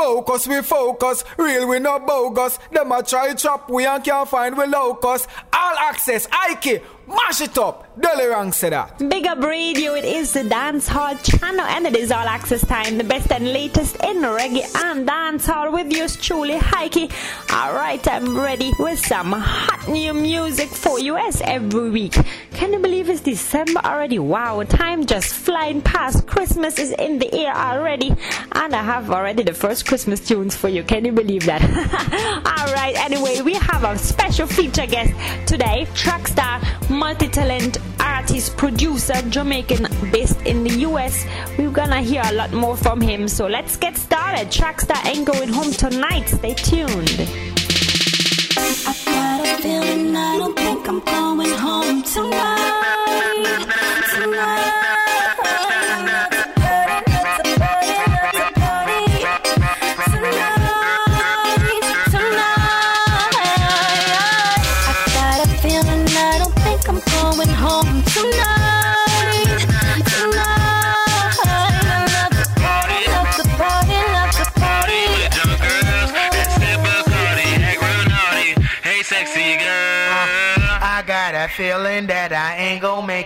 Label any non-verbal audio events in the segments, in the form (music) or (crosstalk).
Focus, we focus. Real, we no bogus. Them a try trap, we and can't find we locus. All access, Ike. Mash it up. Rank said that. Big up radio, it is the dance hall channel and it is all access time. The best and latest in reggae and dance hall with yours truly, Heike. Alright, I'm ready with some hot new music for as every week. Can you believe it's December already? Wow, time just flying past. Christmas is in the air already. And I have already the first Christmas tunes for you. Can you believe that? (laughs) Alright, anyway, we have a special feature guest today, Track Starr multi-talent artist, producer, Jamaican based in the US. We're gonna hear a lot more from him. So let's get started. Track Starr ain't going home tonight. Stay tuned. I got a feeling I don't think I'm going home tonight. Tonight.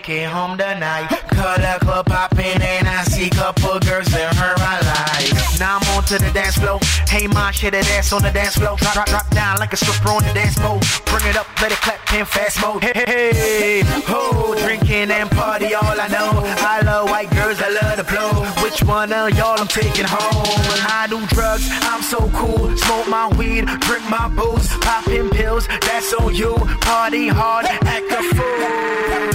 Make home tonight. Cut a club poppin' and I see couple girls in her like. Now I'm on to the dance floor. Hey, ma, shit that ass on the dance floor. Drop, drop, drop down like a stripper on the dance floor. Bring it up, let it clap in fast mode. Hey, hey, hey, ho, drinking and party, all I know. I love white girls, I love the flow. Which one of y'all I'm taking home? I do drugs, I'm so cool. Smoke my weed, drink my booze, popping pills, that's on you. Party hard, act a fool.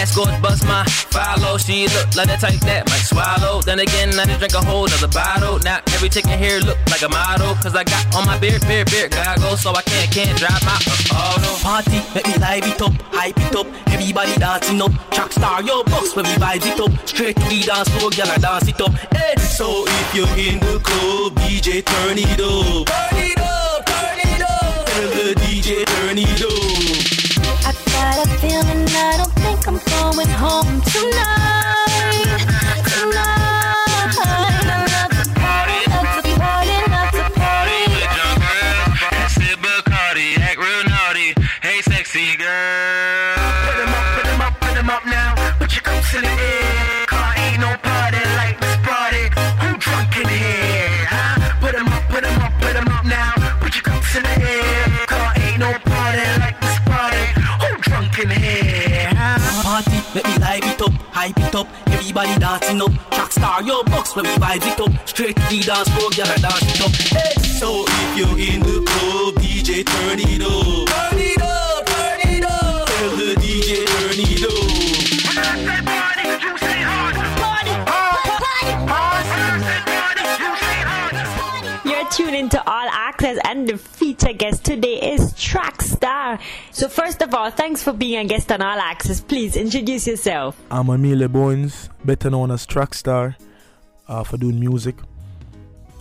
Escort bust my follow. She look like the type that might swallow. Then again, I just drank a whole nother bottle. Now every chicken here look like a model. Cause I got on my beard, beard, beard goggles. So I can't, can't drive my uh, auto. Party, let me live it up, hype it up. Everybody dancing up. Track Starr, your box, when we vibe it up. Straight to the dance floor, girl, I dance it up. Hey. So if you're in the club, DJ, turn it up. Turn it up, turn it up. Tell the DJ, turn it up. I got a feeling I don't I'm going home tonight. Tonight. I party, party, party. Girl, Bacardi, act real naughty. Hey, sexy girl. Up, up, up now. Put your coats in the air. Ain't no party like this party. Drunk in here? Huh? Up, up, up now. Put your coats in the air. Hype it up. Everybody dancing up. Track Starr, your box, when we vibe it up. Straight to the dance floor, I dance it up. Hey. So if you're in the club, DJ. Turn it up, tuned into All Axe-S and the feature guest today is Track Starr. So first of all, thanks for being a guest on All Axe-S. Please introduce yourself. I'm Amelia Bones, better known as Track Starr, uh, for doing music.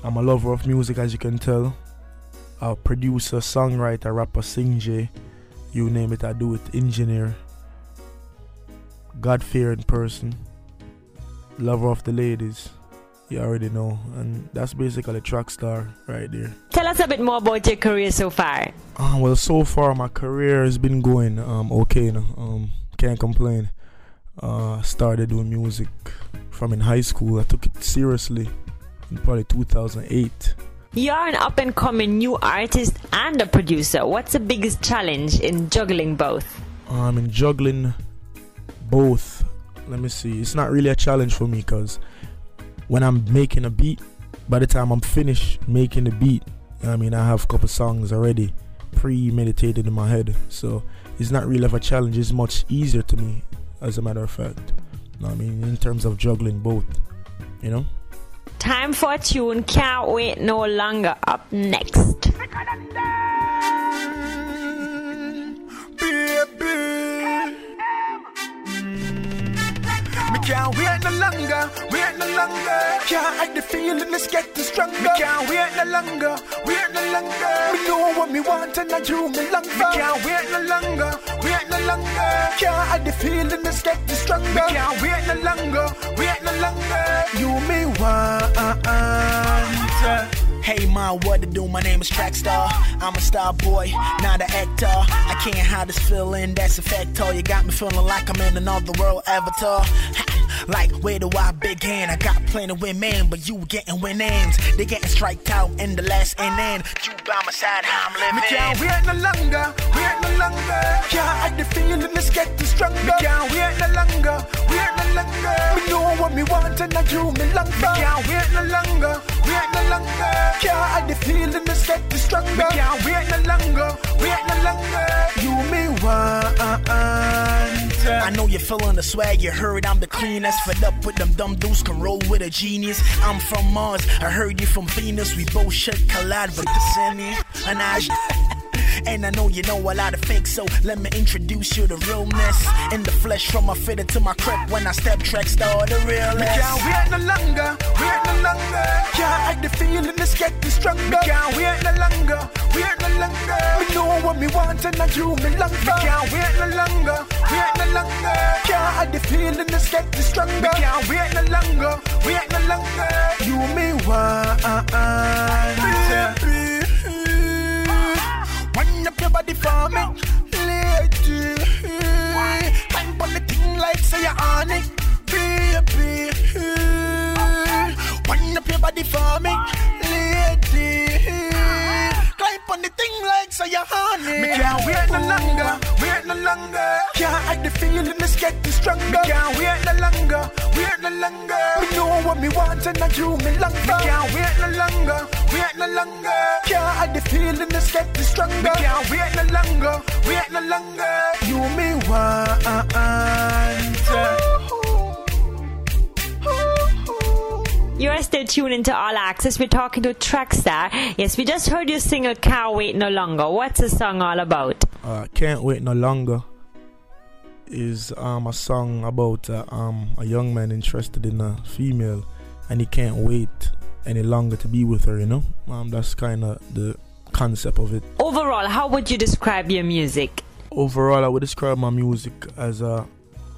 I'm a lover of music, as you can tell. A producer, songwriter, rapper, sing J, you name it, I do it. Engineer, God fearing person, lover of the ladies. You already know, and that's basically Track Starr right there. Tell us a bit more about your career so far. Uh, well, so far my career has been going um, okay. You know, um, can't complain. Uh, started doing music from in high school. I took it seriously in probably 2008. You're an up and coming new artist and a producer. What's the biggest challenge in juggling both? I'm in juggling both. Let me see. It's not really a challenge for me because when I'm making a beat, by the time I'm finished making the beat, I mean, I have a couple songs already premeditated in my head. So it's not really of a challenge. It's much easier to me, as a matter of fact. I mean, in terms of juggling both, you know? Time for a tune. Can't wait no longer. Up next. Baby. Me can't wait no longer, wait no longer. Can't hide the feeling, it's getting stronger. Me can't wait no longer, wait no longer. Me know what me want and I do me longer. Me can't wait no longer, wait no longer. Can't hide the feeling, it's getting stronger. Me can't wait no longer, wait no longer. You me want. Hey man, what to do? My name is Track Starr. I'm a star boy, not an actor. I can't hide this feeling that's a factor. You got me feeling like I'm in another world avatar. Like, where do I begin? I got plenty of women, but you getting winnings. They getting striked out in the last inning. You by my side, how I'm living. Me can't wait no longer, wait no longer. Can't hide the feeling, it's getting stronger. Me can't wait no longer, wait no longer. Me know what me want and I do me longer. Me can't wait no longer, wait no longer. Can't hide the feeling, it's getting stronger. Me can't wait no longer, wait no longer. You me want. I know you're feeling the swag, you heard I'm the cleanest. Fed up with them dumb dudes, can roll with a genius. I'm from Mars, I heard you from Venus. We both should collide, but the same and I. And I know you know a lot of fakes, so let me introduce you to realness. In the flesh, from my fitter to my crep, when I step track, start the realness. Me can't wait no longer, wait no longer. Can't hide the feeling, it's getting stronger. Me can't wait no longer, wait no longer. Me know what me want and I do me longer. Me can't wait no longer, wait no longer. Can't hide the feeling, it's getting stronger. Me can't wait no longer, wait no longer. You me want. Wind up your body for me, lady. Climb on the thing like say you're on it, baby. Wind up your body for me, lady. Climb on the thing like say you're on. Me can't wait no longer, wait no longer. Can't hide the feeling, it's getting stronger. Me can't wait no longer, wait no longer. Me know what me want and I do me longer. Me can't wait no longer, wait no longer. Can't hide the feeling, it's getting stronger. Me can't wait no longer, wait no longer. You me want. You are still tuned into All Axe-S. We're talking to Track Starr. Yes, we just heard your single Can't Wait No Longer. What's the song all about? Uh, Can't Wait No Longer is um, a song about uh, um, a young man interested in a female and he can't wait any longer to be with her, you know? Um, that's kind of the concept of it. Overall, how would you describe your music? Overall, I would describe my music as a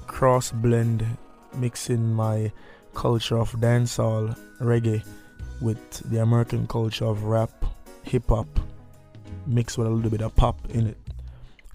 cross blend mixing my culture of dancehall, reggae, with the American culture of rap, hip hop, mixed with a little bit of pop in it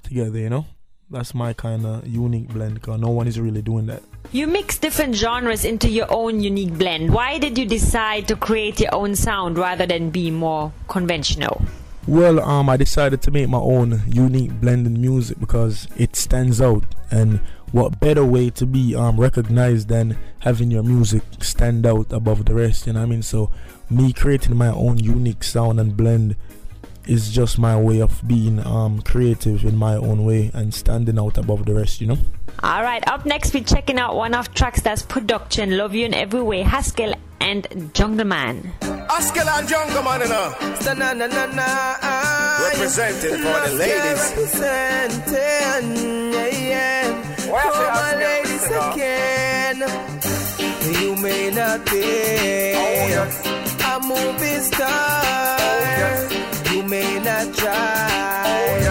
together, you know? That's my kind of unique blend because no one is really doing that. You mix different genres into your own unique blend. Why did you decide to create your own sound rather than be more conventional? Well, um, I decided to make my own unique blend in music because it stands out, and what better way to be um recognized than having your music stand out above the rest? You know what I mean? So, me creating my own unique sound and blend is just my way of being um creative in my own way and standing out above the rest. You know? All right, up next, we're checking out one of Track Starr's production, Love You in Every Way, Haskell and Jungle Man. Haskell and Jungle Man, you know. Representing for the ladies. Representing, yeah, yeah. Where For my ladies again. You may not be Oh, a movie star. Oh, You may not drive Oh, yes.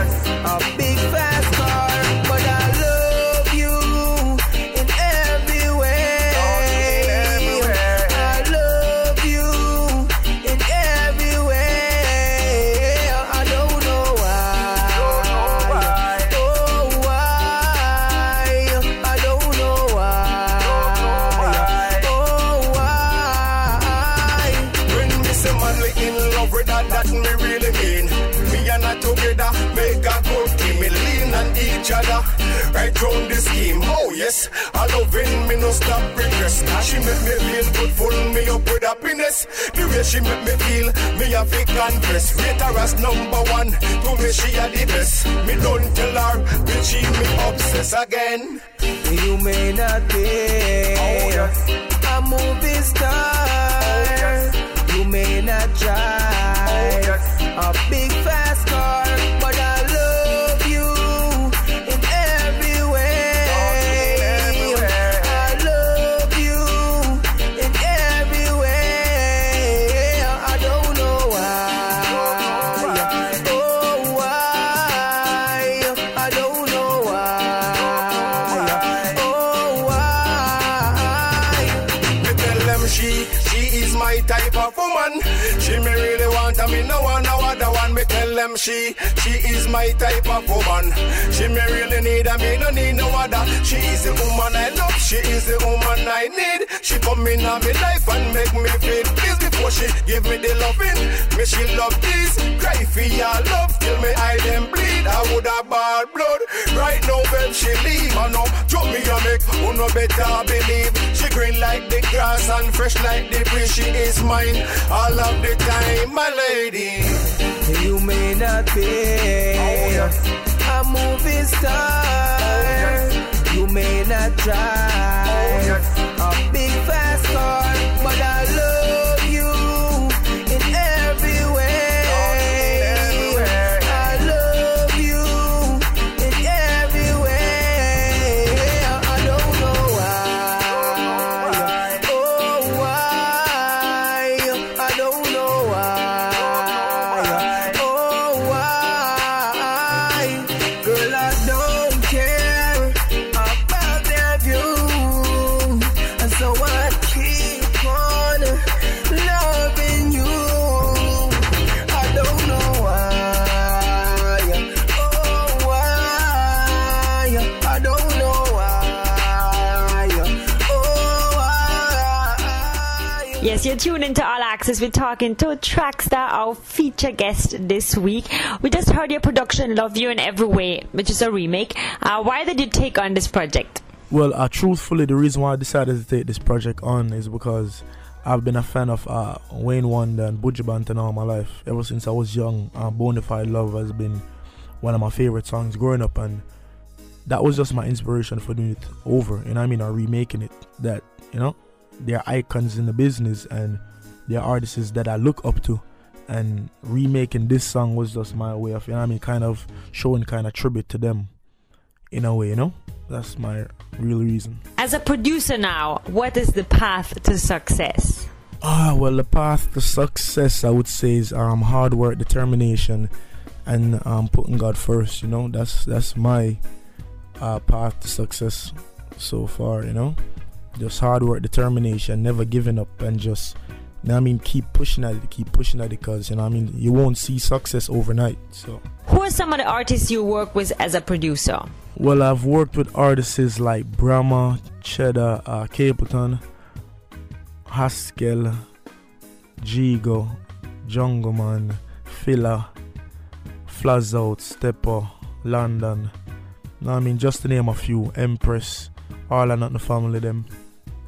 Yes, I loving me no stop regress. She make me feel good, full me up with happiness. The way she make me feel, me have to confess. Rate her as number one, to me she a the best. Me don't tell her, will she me obsess again? You may not be Oh, yes. a movie star. Oh, you may not drive Oh, a big fast car, them she, she is my type of woman. She me really need, and me no need no other. She is the woman I love, she is the woman I need. She come in on me life and make me feel she give me the loving. Me she love this, cry for your love till me eye them bleed. I would have bad blood. Right now, when she leave, I know, drop me a make, who no better believe. She green like the grass and fresh like the breeze. She is mine all of the time, my lady. You may not be a movie star. You may not drive a big fast car, you're tuned into All Axe-S. We're talking to Track Starr, our feature guest this week. We just heard your production, Love You in Every Way, which is a remake. Uh, why did you take on this project? Well, uh, truthfully, the reason why I decided to take this project on is because I've been a fan of uh, Wayne Wonder and Buju Banton all my life. Ever since I was young, uh, Bonafide Love has been one of my favorite songs growing up, and that was just my inspiration for doing it over. You what I mean? Or remaking it. That, you know, they're icons in the business and they're artists that I look up to. And remaking this song was just my way of, you know what I mean, kind of showing kind of tribute to them in a way, you know? That's my real reason. As a producer now, what is the path to success? Ah, well, the path to success, I would say, is um, hard work, determination, and um, putting God first. You know, that's that's my uh, path to success so far. You know, just hard work, determination, never giving up, and just, you know I mean, keep pushing at it, keep pushing at it, because you know, I mean, you won't see success overnight. So, Who are some of the artists you work with as a producer? well, I've worked with artists like Brahma, Cheddar, uh, Capleton, Haskell, Jigo, Jungle Man, Filler, Flazzout, Stepper, London. Now I mean just to name a few, Empress, all are not the family them.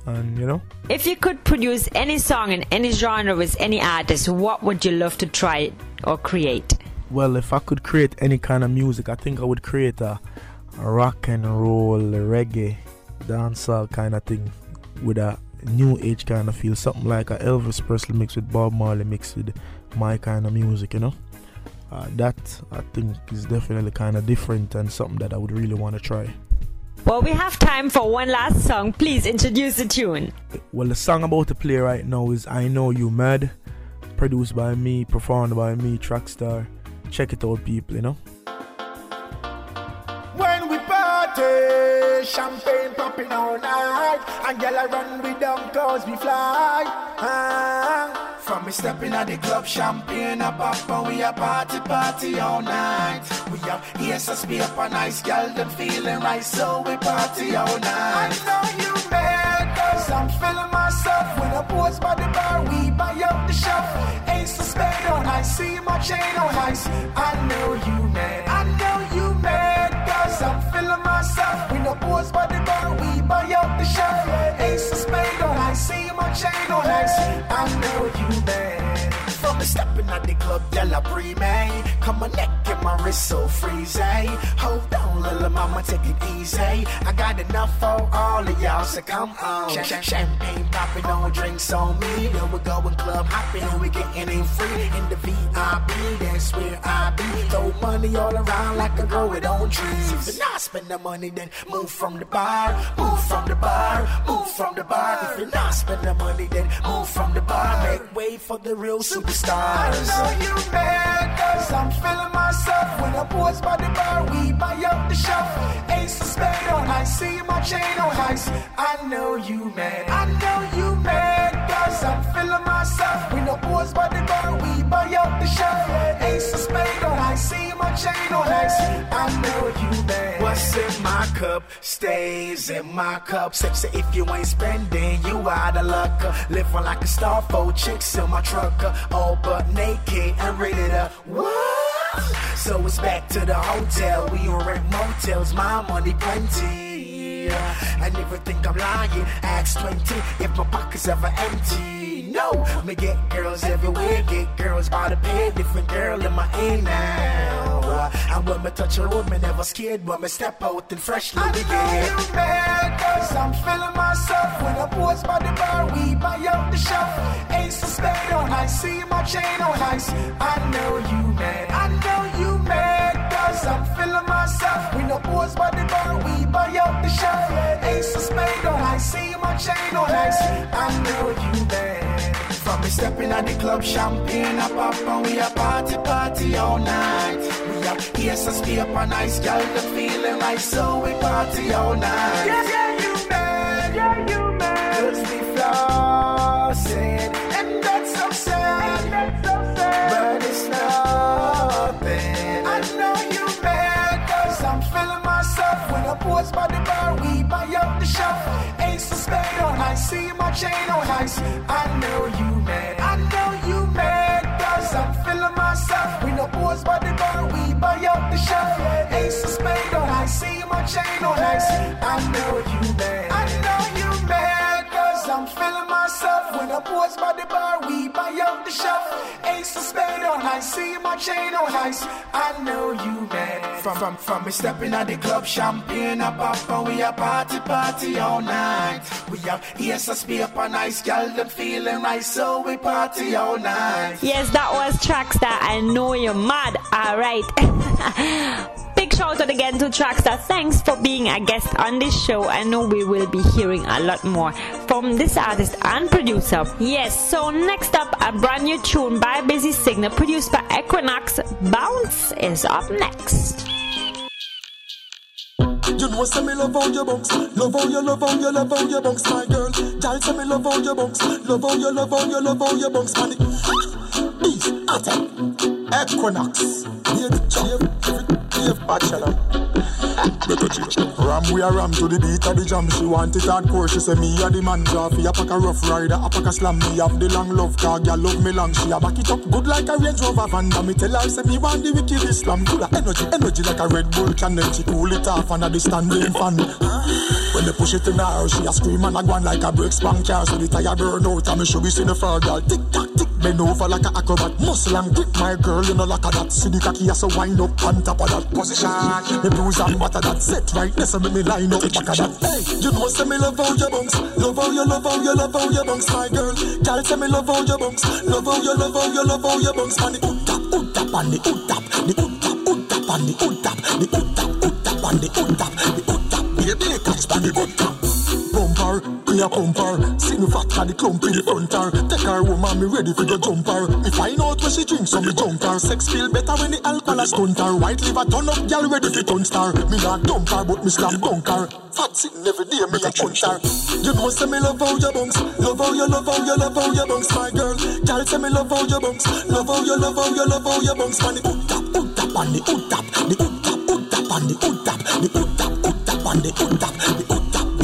And you know? If you could produce any song in any genre with any artist, what would you love to try or create? Well if I could create any kind of music, I think I would create a, a rock and roll, reggae, dancehall kind of thing with a new age kind of feel. Something like a Elvis Presley mixed with Bob Marley mixed with my kind of music, you know? Uh, that I think is definitely kind of different and something that I would really want to try. Well, we have time for one last song. Please introduce the tune. Well, the song about to play right now is I Know You Mad, produced by me, performed by me, Track Starr. Check it out, people, you know? Party, champagne popping all night, and girl I run with them cause we fly. Ah. From me stepping at the club, champagne a pop, and we a party party all night. We have ESS be up a nice girl, them feeling right, so we party all night. I know you mad, cause I'm feeling myself when I pose by the bar, we buy up the shelf. Ace of on ice, see my chain on ice. I know you mad, pose by the bar, we buy up the shelf. Ace of spade on ice, see my chain on ice. I know you mad. The stepping at the club, girl, breathe, man. Come my neck and my wrist so freezy. Hold on, little mama, take it easy. I got enough for all of y'all, so come on. Ch- ch- champagne popping on drinks on me. Then we going club hopping and we getting in free. In the VIP, that's where I be. Throw money all around like a grow it on trees. If you not spend the money, then move from the bar. Move from the bar. Move from the bar. If you not spend the money, then move from the bar. Make way for the real superstars. I know you mad, cause I'm feeling myself. When I pose by the bar, we buy up the shelf. Ace of spade on ice, see my chain on ice. I know you mad, I know you mad, cause I'm feeling myself. We no pose by the bar, we buy out the shop. Ace of spade on I see my chain on ice. I know you, man. What's in my cup stays in my cup. Sexy if you ain't spending, you out of luck. Living like a star, four chicks in my truck. All but naked and ready to what? So it's back to the hotel. We on rent motels, my money plenty. If you think I'm lying, ask 20 if my pockets ever empty. No, me get girls everywhere, get girls by the bed, different girl in my hand now. And when me touch a me never scared. When me step out and freshly I begin. know mad cause I'm feeling myself When I pose by the bar, we buy out the shelf Ace of spade on ice, see my chain on ice I know you mad, I know you mad Cause I'm feeling I pose by the bar, we buy out the shelf Ace of spade on ice, see my chain on ice I know you mad From me stepping at the club, champagne a pop and we a party party all night. We have ESSP up a nice girl, the feeling right, so we party all night. Yeah, yeah, you mad, yeah, you mad. Cause we flossing, feeling When I pose by the bar, we buy out the shelf. Ace of spade on ice, see my chain on ice. I know you mad, I know you mad Cause I'm feeling myself. When I pose by the bar, we buy out the shelf. Ace of spade on ice, see my chain on ice. I know you mad, I know you mad Cause I'm feeling myself When I pose by the bar, we buy out the shelf Ace of spade on ice, see my chain on ice I know you mad From, from, from me stepping at the club, champagne a pop and we a party party all night. We have ESSP up a nice girl, them feeling right, so we party all night. Yes, that was Track Starr. I know you're mad. Alright. (laughs) Big shout out again to Track Starr. Thanks for being a guest on this show. I know we will be hearing a lot more from this artist and producer. Yes, so next up, a brand new tune by Busy Signal produced by Equinox. Bounce is up next. You know, say me love bounce, love love love bounce, my girl. Me love bounce, love love love. Beast, attack, Equinox, bachelor. Ram we a ram to the beat of the jam. She want it hardcore. She say me a the man fi a pack a rough rider, a pack a slam. Me have the long love car, girl love me long. She a back it up good like a Range Rover van. And me tell her say me want the wicked Islam. Full of energy, energy like a Red Bull can. Then she cool it off under the standing fan. When they push it in her, she a scream and a go like a brake spank car. So the tire burn out and me should be seen the far girl. Tick tock tick, bend over like a acrobat. Muscle and grip, my girl, you know like a that. See the cocky as a wind up on top of that position. Me bruise and back of that set right. There, so make me line up back of that. Hey, you know, say me love all your bunks, love all your, love all your, love all your bunks, my girl. Girl, say me love all your bunks, love all your, love all your, love all your bunks, on the oot tap, oot on the oot the oot tap, oot on the oot the oot tap, oot the oot the oot baby, catch on the oot. Bumper, me a pumper. See me fat at the clump in the front her. Take her woman, me ready for the jumper. Me find out where she drinks, so me jump her. Sex feel better when the alcohol has stunt her. White liver turn up, girl ready for turn star. Me not dump her, but me slam dunk her. Fat sitting every day, me a punch her. You know say me love how you bounce, love how you love how you love how you bounce, my girl. Girl say me love how you bounce, love how you love how you love how you bounce. Man the hood tap, hood tap, and the hood tap, the hood tap, hood tap, and the hood tap, the hood tap, hood tap, and the hood tap, the hood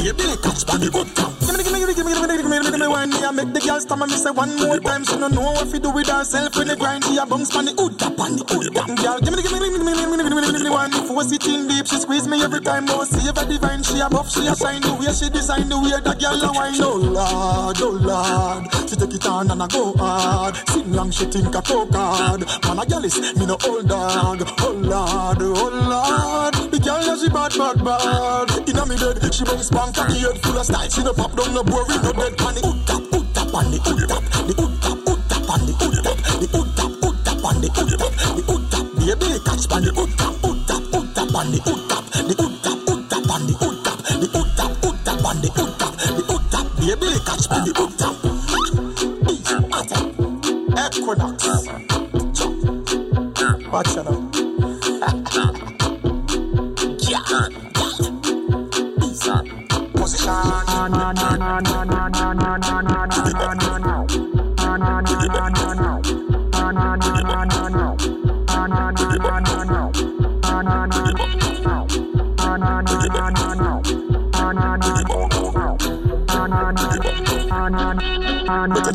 you baby, touch body good town tap. Give me, give me, give me, give me, give me, give me, give me, give me wine. Me a make the girl stammer. Me say one more time. She no know what fi do with herself when the grind. She a bounce pan the hood tap and the hood tap. Girl, give me, give me, give me, give me, give me, give me, give me, give me wine. Force it in deep. She squeeze me every time. Oh, if I divine. She a buff. She a shine. The way she design. The way that girl a wine. Oh Lord, oh Lord. She take it on and I go hard. Sing long. She think I coke hard. Man a girl is me no old dog. Oh Lord, oh Lord. The girl she bad, bad, bad. Inna me bed, she bounce spank cocky head full of style. She no pop down, no boring, no dead pan. The hood tap, hood tap, and the hood tap, the hood tap, hood tap, and the hood tap, the hood tap, hood tap, and the hood tap, the hood tap. Baby, catch pan the hood tap, hood tap, hood tap, and the hood tap, the hood tap, hood tap, and the hood tap, the hood tap, hood tap, and the hood tap, the hood tap. Baby, catch pan the hood tap. Equinox. Watch it out.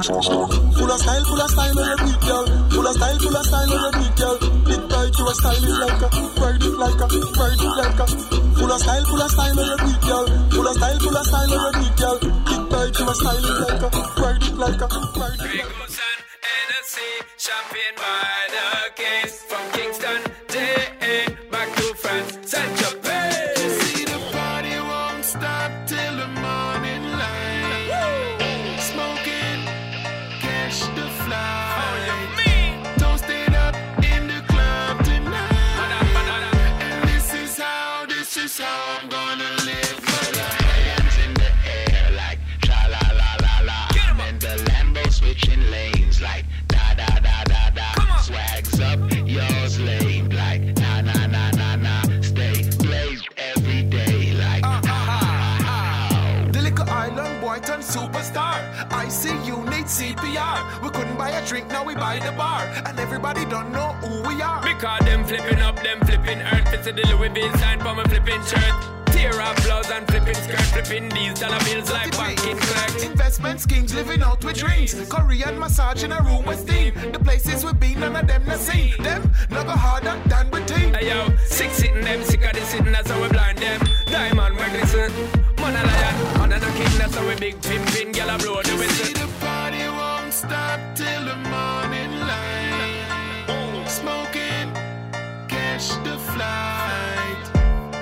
Full of style, full of style, your girl. Full of style, full of style, your girl. Big a style it like a, ride it like a, ride it like a. Full of style, full of style, on your beat, girl. Full of style, full of style, on your beat, girl. Big tight, you a style like a, ride it like a, ride it like a. Champagne by the case from Kingston, now we buy the bar. And everybody don't know who we are. Because them flipping up, them flipping earth. Fits the Louis V sign for my flipping shirt. Tear up blouse and flipping skirt. Flipping these dollar bills like banking clerk. Investment schemes, living out with dreams. Korean massage in a room with steam. The places we've been, none of them not seen. Them no go harder than we team. Hey yo, sick sitting them, sick of the sitting, that's how we blind them. Diamond, we glisten. Man a lion, man a king, that's how we big pimpin'. Gyal a blow the whistle. The party won't stop till the cash the flight.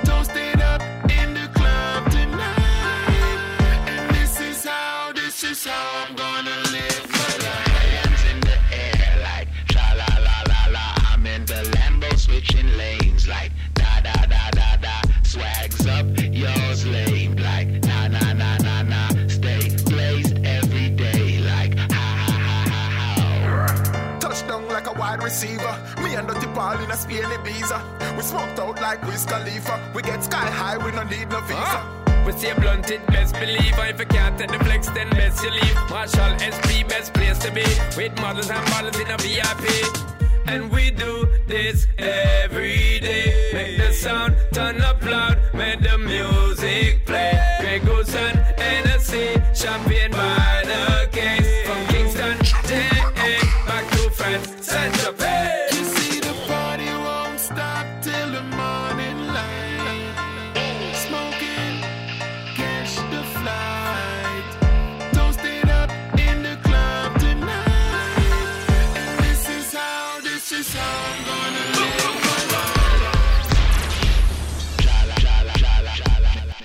Toasted up in the club tonight. And this is how, this is how I'm gonna live my. Hands in the air like la la la la. I'm in the Lambo switching lanes like a wide receiver. Me and in a. We smoked out like Wiz Khalifa. We get sky high, we don't need no visa. We stay blunted, best believer. If you can't take the flex, then best you leave. Marshall SP, best place to be. With models and bottles in a VIP. And we do this every day. Make the sound turn up loud, make the music play. Grey Goose and NSC, champagne by the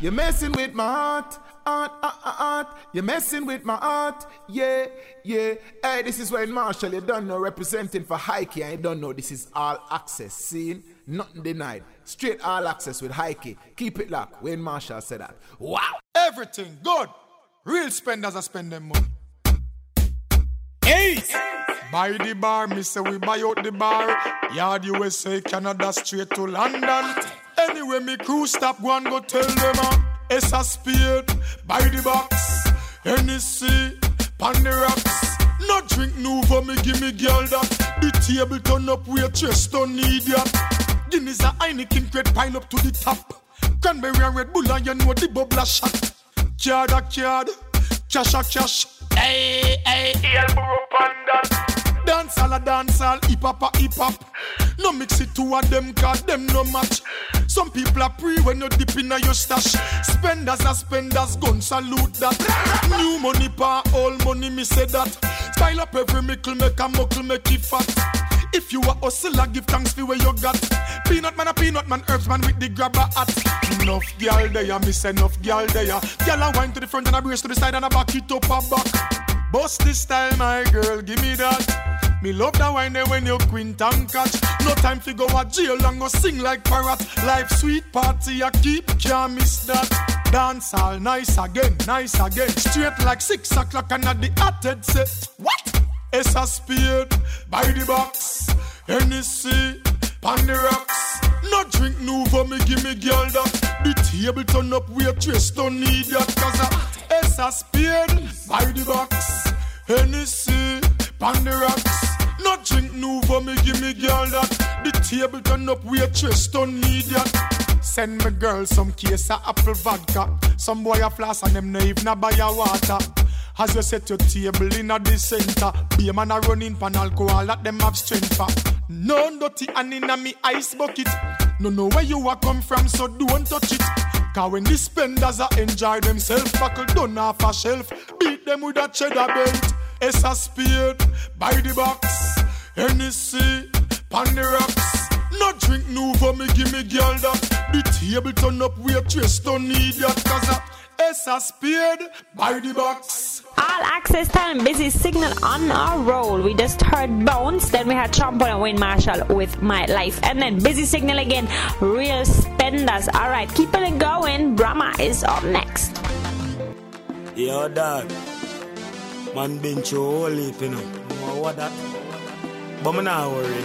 You're messing with my heart, heart, heart, heart, heart. You're messing with my heart, yeah, yeah. Hey, this is Wayne Marshall. You don't know representing for Heike, and you don't know this is all access. Seen, nothing denied. Straight all access with Heike. Keep it locked. Wayne Marshall said that. Wow. Everything good. Real spenders are spending money. Ace. Buy the bar, me say we buy out the bar. Yard USA, Canada, straight to London. Anyway, me crew stop, go and go tell them. Uh, it's a speed, buy the box. Hennessy, pan the rocks. No drink Nuvo me, give me girl that. The table turn up, we chest don't need that. Guinness a Heineken crate pile up to the top. Cranberry and Red Bull and you know the bubble shot. Card a card, cash a cash. Hey, hey, elbow up and that. Dance all a dance all, hip hop a hip hop. No mix it two of them, cause them no match. Some people are pre when you dip in your stash. Spenders are spenders, gun salute that. New money pa, old money, me say that. Style up every mickle, make a muckle, make it fat. If you a hustler, give thanks for where you got. Peanut man a peanut man, herbs man with the grabber hat. Enough gal there, say enough gal there. Gal a wine to the front and a brace to the side and a back it up a back. Bust this style, my girl, give me that. Me love that wine there when you quint and catch. No time to go a jail and go sing like parrot. Life sweet party, I keep can't miss that. Dance all nice again, nice again. Straight like six o'clock and at the hot set. What? It's a speed, by the box. Hennessy, pan the rocks. No drink Nuvo me, give me girl that. The table turn up, waitress don't need that. Cause I It's a spade by the box. Hennessy, the rocks. No drink Nuvo, me give me girl that. The table turn up, waitress don't need that. Send me girl some case of apple vodka. Some boy a floss and them no even buy a water. As you set your table in a the center, be a man a running pan alcohol that them have strength for. No dirty and in a me ice bucket. No know where you a come from, so don't touch it. Cause when the spenders a enjoy themselves, buckle down off a shelf, beat them with a cheddar belt. It's a spade by the box, Hennessy, pan the rocks. No drink Nuvo, me give me girl that. The table turn up, waitress don't need that. Cause a it's a spade by the box. All access time, busy signal on our roll. We just heard Bones, then we had Trump and Wayne Marshall with My Life, and then busy signal again, Real Spenders. All right, keeping it going. Brahma is up next. Yo, dog. Man been through a whole heap, you know. Know what that? But me not worry.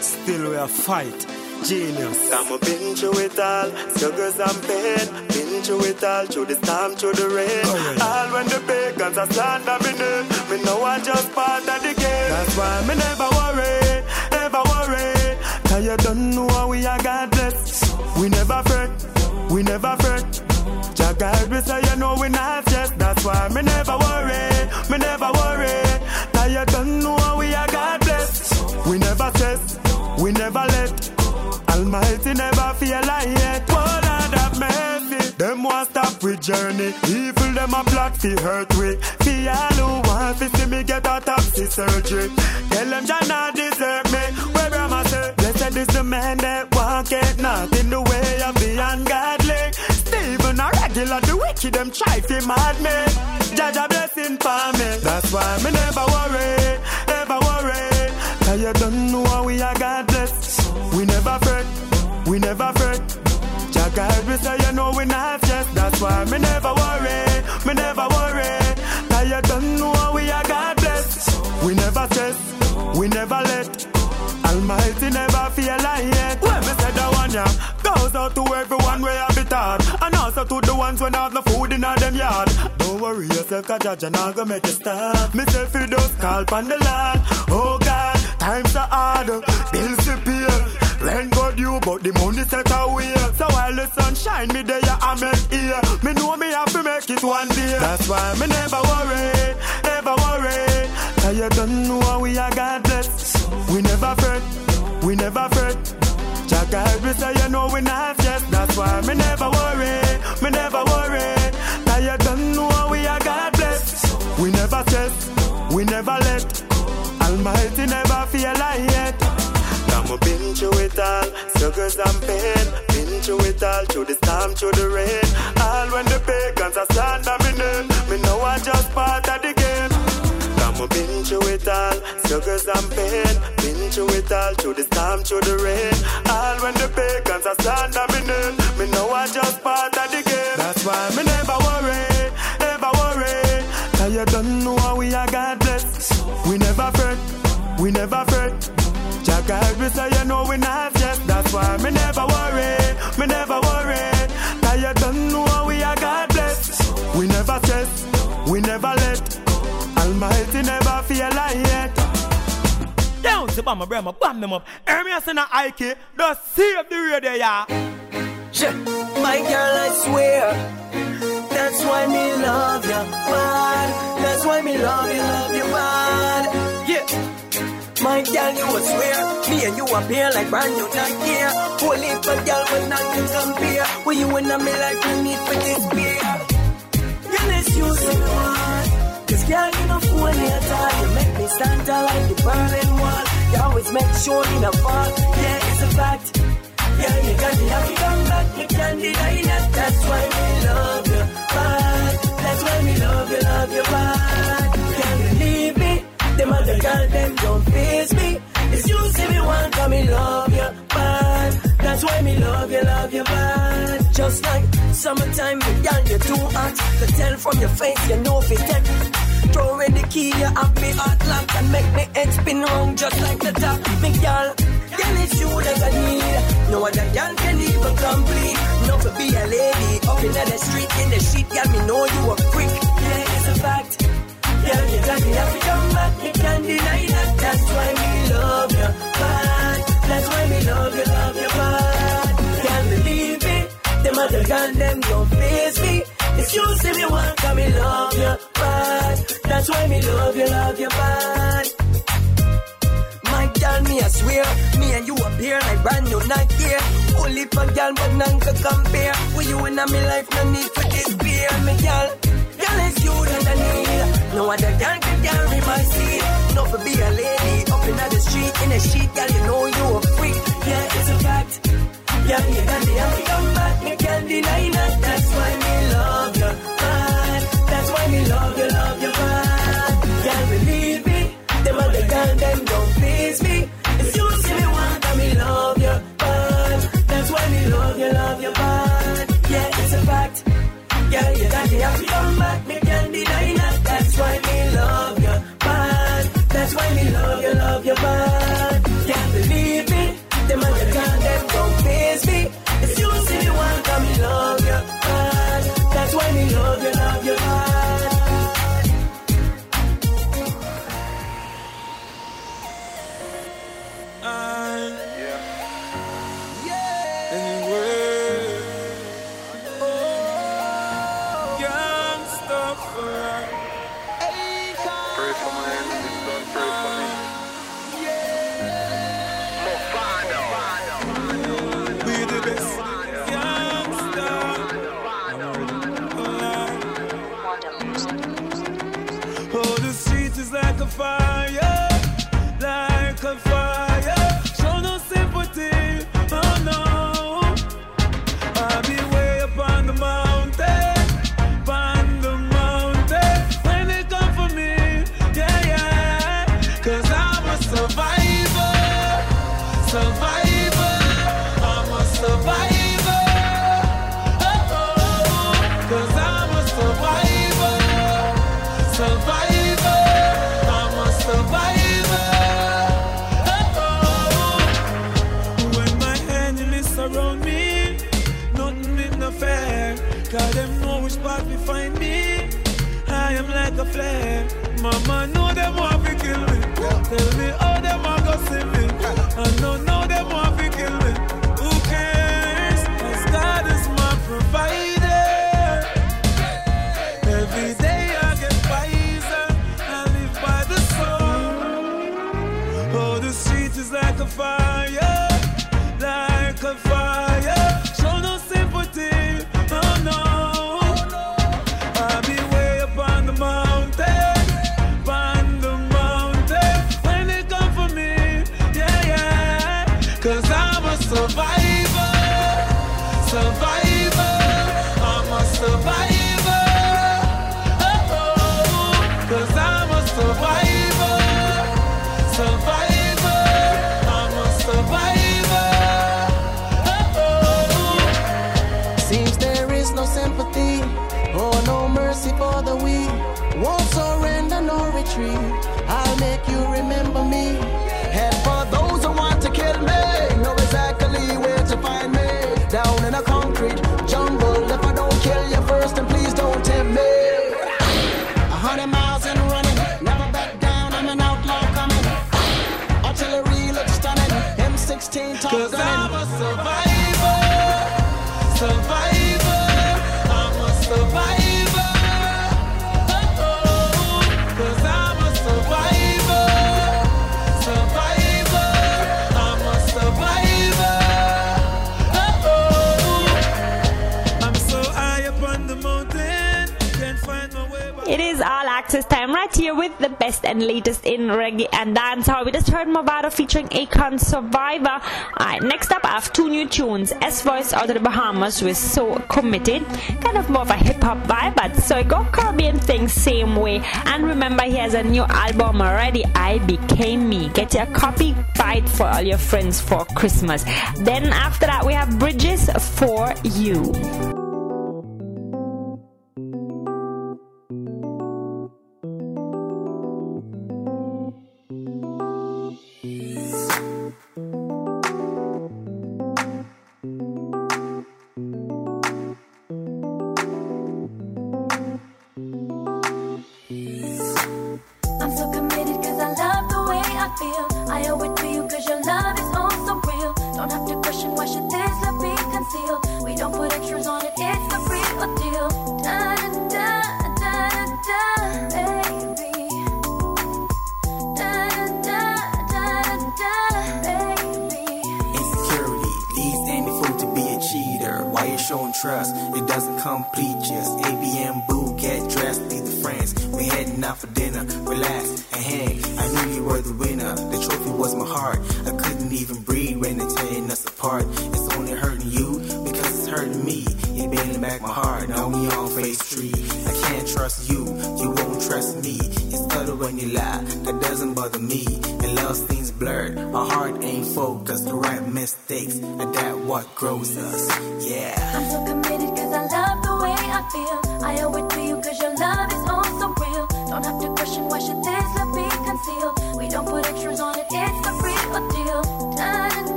Still we a fight. Genius. I'm a been through it all. Struggles and pain. Through it all. Through the storm, through the rain. All when the pagans are slander me name. Me know I just part of the game. That's why me never worry. Never worry. Cause you don't know how we are God bless. We never fret. We never fret. Jah guide me so you know we not just. That's why me never worry, me never worry. Cause you don't know how we are God bless. We never stress, we never let. Almighty never feel like yet. One Lord have mercy. Them want stop with journey. Evil them a plot fi hurt we. Fi all who want fi see me get a toxic surgery. Tell them Jah not deserve me. Where Brahma say, blessed is the man that walk it not in the way of the ungodly. Even a regular, the wicked them try fi mad me. Jaja blessing for me. That's why me never worry, never worry. Cause you don't know how we are God. We never fret, we never fret. Guide me so you know we not just. That's why me never worry, me never worry. Cause you don't know we are God bless. We never stress, we never let. Almighty never feel like yet. When me say the one yeah, goes out to everyone where I be taught, and also to the ones when have no food in all them yard. Don't worry yourself, cause judge and I go make you stop. Me say fi just call on the Lord. Oh God, times are hard, bills to pay. Rent got you, but the money set away. So while the sun shine me there, I make here. Me know me have to make it one day. That's why me never worry, never worry. Cause you don't know we are God bless. We never fret, we never fret. Jah guide me so you know we not just. That's why me never worry, me never worry. Cause you don't know we are God bless. We never stress, we never let. Almighty never feel like yet. I'm been through it all, struggles and pain. Been through it all, through the storm, through the rain. All when the pagans are slander me name, me know I just part of the game. I'm been through it all, struggles and pain. Been through it all, through the storm, through the rain. All when the pagans are slander me name, me know I just part of the game. That's why me never worry, never worry. Cause you don't know how we are God bless. We never fret, we never fret. Jah guide me so you know we not just. That's why me never worry, me never worry. Cause you don't know how we are God bless. We never stress, we never let. Almighty never feel like yet. Down to Bama Brahma, bam them up. Hermes and Ike, the save the radio, yeah. Yeah, My girl, I swear. That's why me love you bad. That's why me love you, love you bad. Yeah. My girl, you a swear. Me and you appear like brand new here. Holy for girl, but not to compare. When you and me like we need for this beer. Girl, let's use it one. Cause girl, you know fool me at all. You make me stand tall like the Berlin Wall. You always make sure you don't fall. Yeah, it's a fact. Yeah, you got me happy come back. You can't deny that. That's why we love you bad. That's why we love you, love you bad. You? Them girl, them don't face me. It's you see me want, cause me love you bad. That's why me love you, love you bad. Just like summertime, me girl, you're too hot. To tell from your face, you know if it take. Throw in the key, you have me hot lock and make me head spin round just like the top. Me girl, girl, it's you that I need. No other girl can even complete. No to be a lady up in the street in the sheet, girl, me know you a freak. Yeah. It's a fact. Girl, you can't deny that. That's why love you bad. That's why love you, love you bad. Can't believe it. Them don't face me. You see me want, come me love you bad. That's why love you, love you bad. My girl, me I swear, me and you appear like brand new. Only for girl, but none can compare. With you in life, no need for despair, me girl. Girl is you that I need. No other girl can carry my seat. No for be a lady up in the street in a sheet, girl. You know you a freak. Yeah, it's a fact. Yeah, you got me happy come back. Me can't deny that. That's why me love you, man. That's why me love you, love you, man. Can't believe me. Them other girl, them don't please me. If you see me want, then me love you, man. That's why me love you, love you, man. Yeah, it's a fact. Yeah, you got me happy come back. Love you, fire, access time right here with the best and latest in reggae and dancehall. We just heard Mavado featuring Akon Survivor. Alright, next up I have two new tunes. S'Voyce out of the Bahamas with So Committed. Kind of more of a hip hop vibe, but so go Caribbean thing same way. And remember he has a new album already, I Became Me. Get your copy, it for all your friends for Christmas. Then after that we have Bridges for You.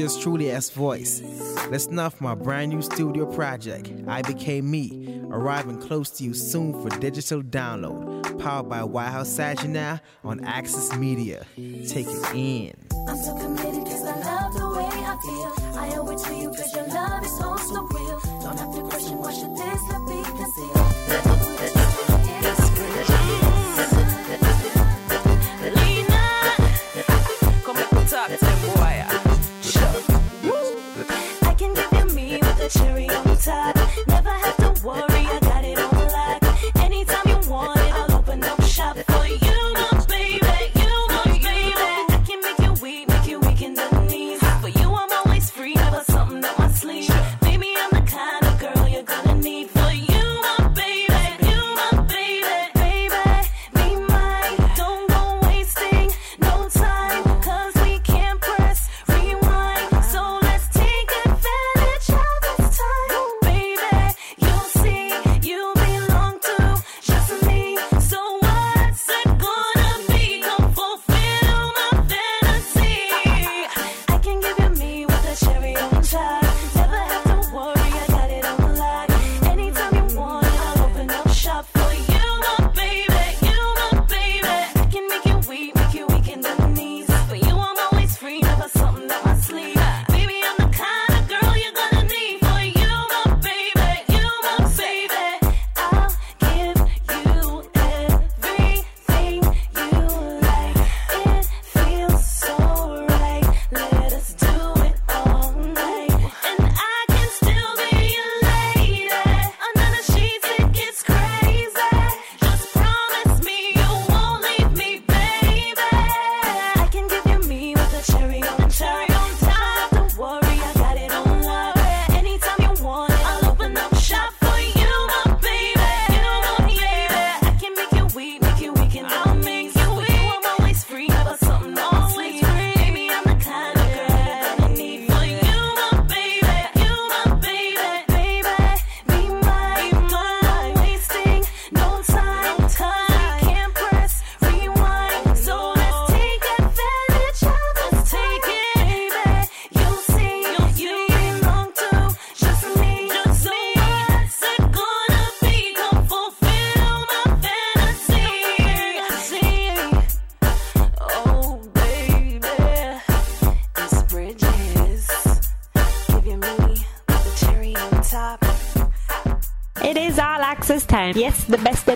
yours truly S'Voyce. Listen up for my brand new studio project, I Became Me, arriving close to you soon for digital download, powered by White House Saginaw on Axis Media. Take it in. I'm so committed cause I love the way I feel. I owe it to you cause your love is real. Don't have to question what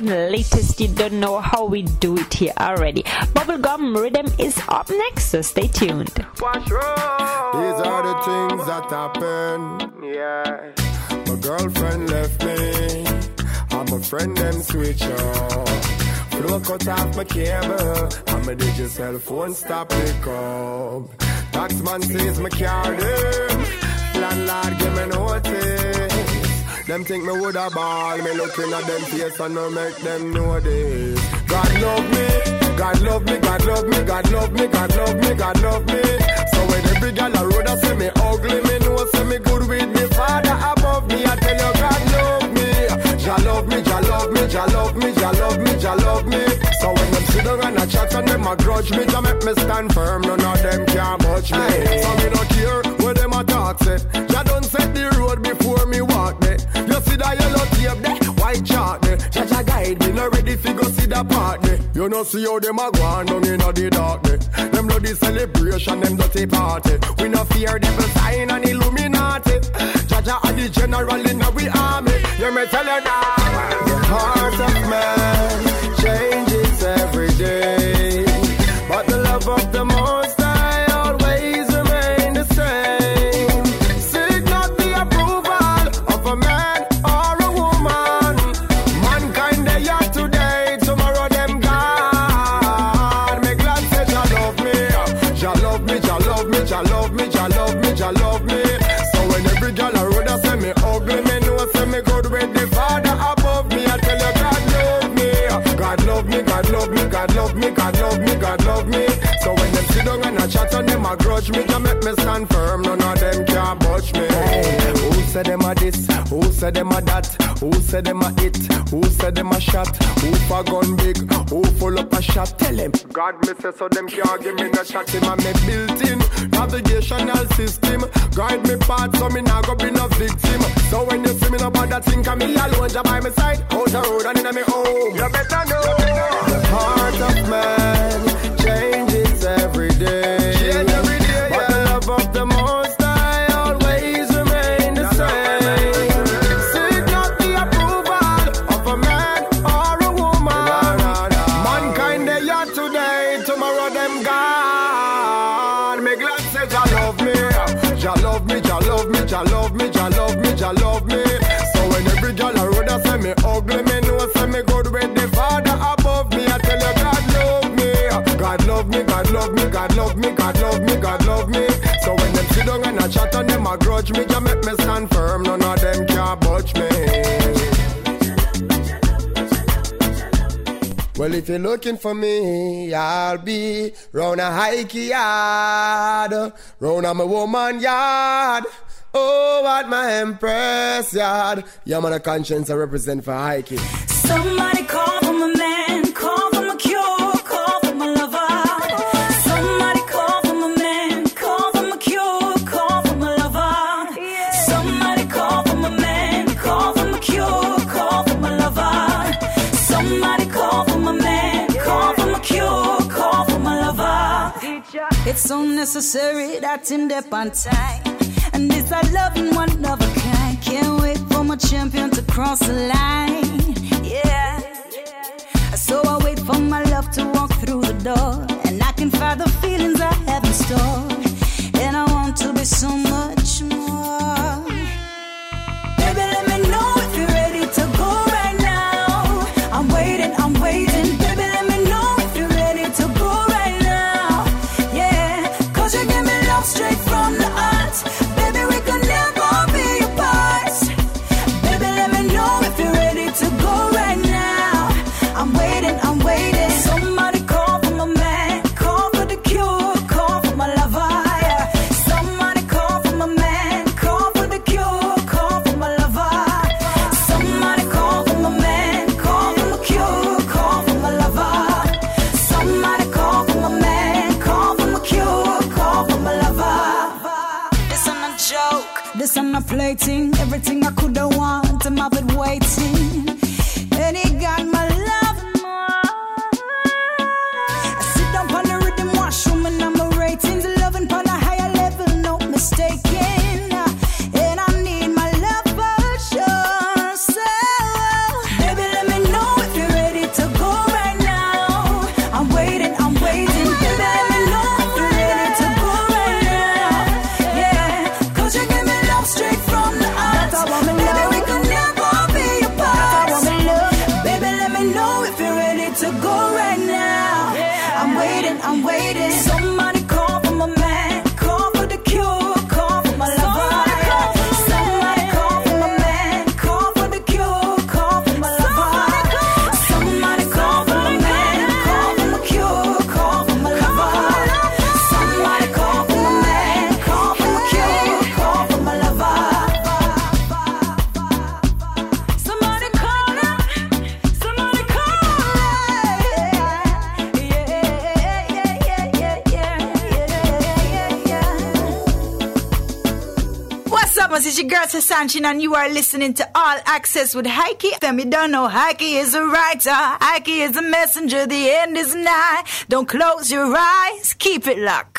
the and latest. You don't know how we do it here already. Bubblegum Riddim is up next, so stay tuned. These are the things that happen. Yeah. My girlfriend left me. And my friend them switch off. Flow cut off my cable. And my digital cell phone stop pick up. Taxman says my car them. Landlord give me notice. Them think me woulda ball. Me looking at them face and no make them know this. God love me. God love me, God love me, God love me, God love me, God love me. So when every gal a road a say me ugly, me know say me good with me father above me. I tell you God love me, Jah love me, Jah love me, Jah love me, Jah love me, Jah love me. So when them sit down and a chat and them a grudge me, Jah make me stand firm. None of them can budge me. So me no care what them a talk say. Jah don't set the road before me walk that yellow tape there, white chalk there. Jah guide me, no ready fi go see the part there. You know see how them a go on down inna the dark there. Them bloody celebration, them dirty party. We no fear devil sign and Illuminati. Jah are the general in we army. You me tell you now. God love me, God love me. So when them sit down and a chat and them a grudge me, Jah make me stand firm. None of them can budge me. Who said them a said them a that? Who said them a it? Who said them a shot? Who for gun big? Who full up a shot? Tell him. God me say so them can't give me no shot. Him a me built in navigational system. Guide me path so me not go be no victim. So when you see me no bother think of me alone, just by my side, out the road and in me home. You better know. The heart of man changes every day. Love me, Jah love me, Jah love me. So when every gal a road say me ugly, me know say me good with the Father above me. I tell you God love me, God love me, God love me, God love me, God love me, God love me. So when them sit down and a chat and them a grudge me, Jah make me stand firm. None of them can budge me. Well, if you're looking for me, I'll be round a hike yard, round a woman yard. Oh, what my empress yard. Yeah, man, a conscience I represent for hiking. Somebody call for my man, so necessary that's in depth on time. And this I love in one of a kind. Can't wait for my champion to cross the line. Yeah. So I wait for my love to walk through the door. And I can find the feelings I have in store. And I want to be so much plaything. Everything I could have want, I'm have it waiting. And he got girl Sasanchin, and you are listening to All Axe-S with Heike. Them you don't know, Heike is a writer, Heike is a messenger, the end is nigh. Don't close your eyes, keep it locked.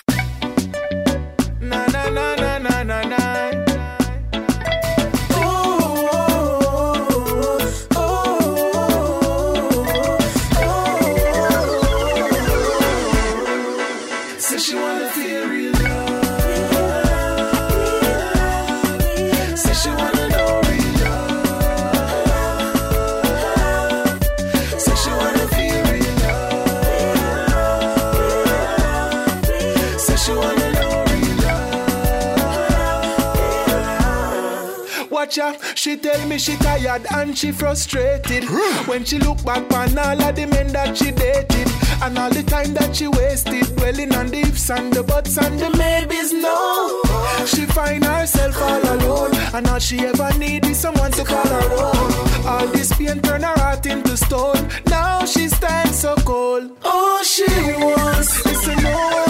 Tell me she tired and she frustrated. when she look back on all of the men that she dated. And all the time that she wasted dwelling on the ifs and the buts and the maybes. No, she find herself all alone, and all she ever need is someone to call her own. All this pain turn her heart into stone. Now she stands so cold. All she wants is to know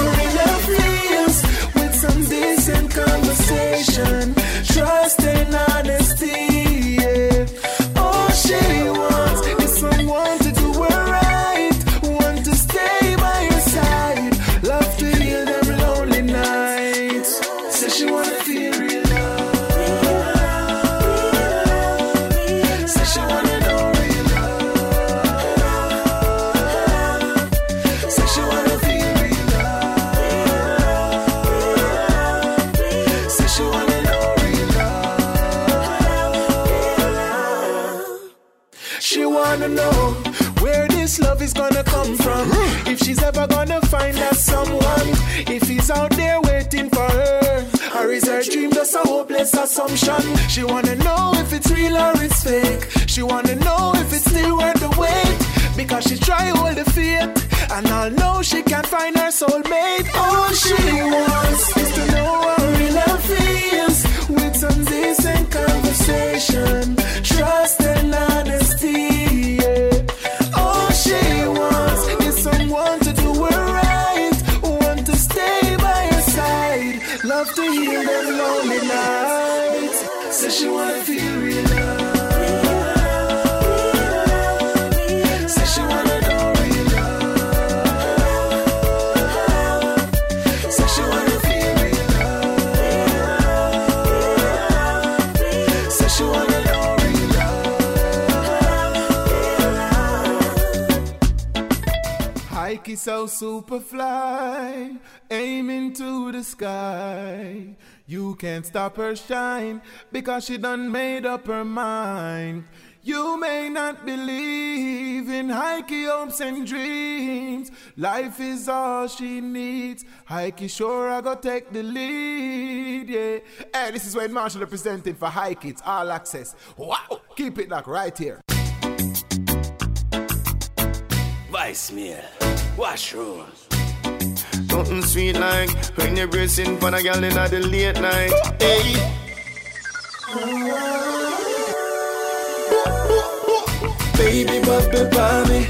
feels with some decent conversation, trust and honesty. Yeah. Come from. If she's ever gonna find that someone. If he's out there waiting for her. Or is her dream just a hopeless assumption? She wanna know if it's real or it's fake. She wanna know if it's still worth the wait. Because she try hold the faith. And I'll know she can't find her soulmate. All she wants is to know how real love feels. With some decent conversation. Trust and honesty. Yeah. Love to heal them lonely nights. Say she wanna feel love. So super fly, aiming to the sky. You can't stop her shine because she done made up her mind. You may not believe in Heike hopes and dreams. Life is all she needs. Heike sure I go take the lead, yeah. Hey, this is when Marshall representing for Heike. It's All Axe-S. Wow, keep it like right here. Vice meal, washroom. Something sweet like when you're bracing for a girl in the late night. Hey. Baby, bubble for me.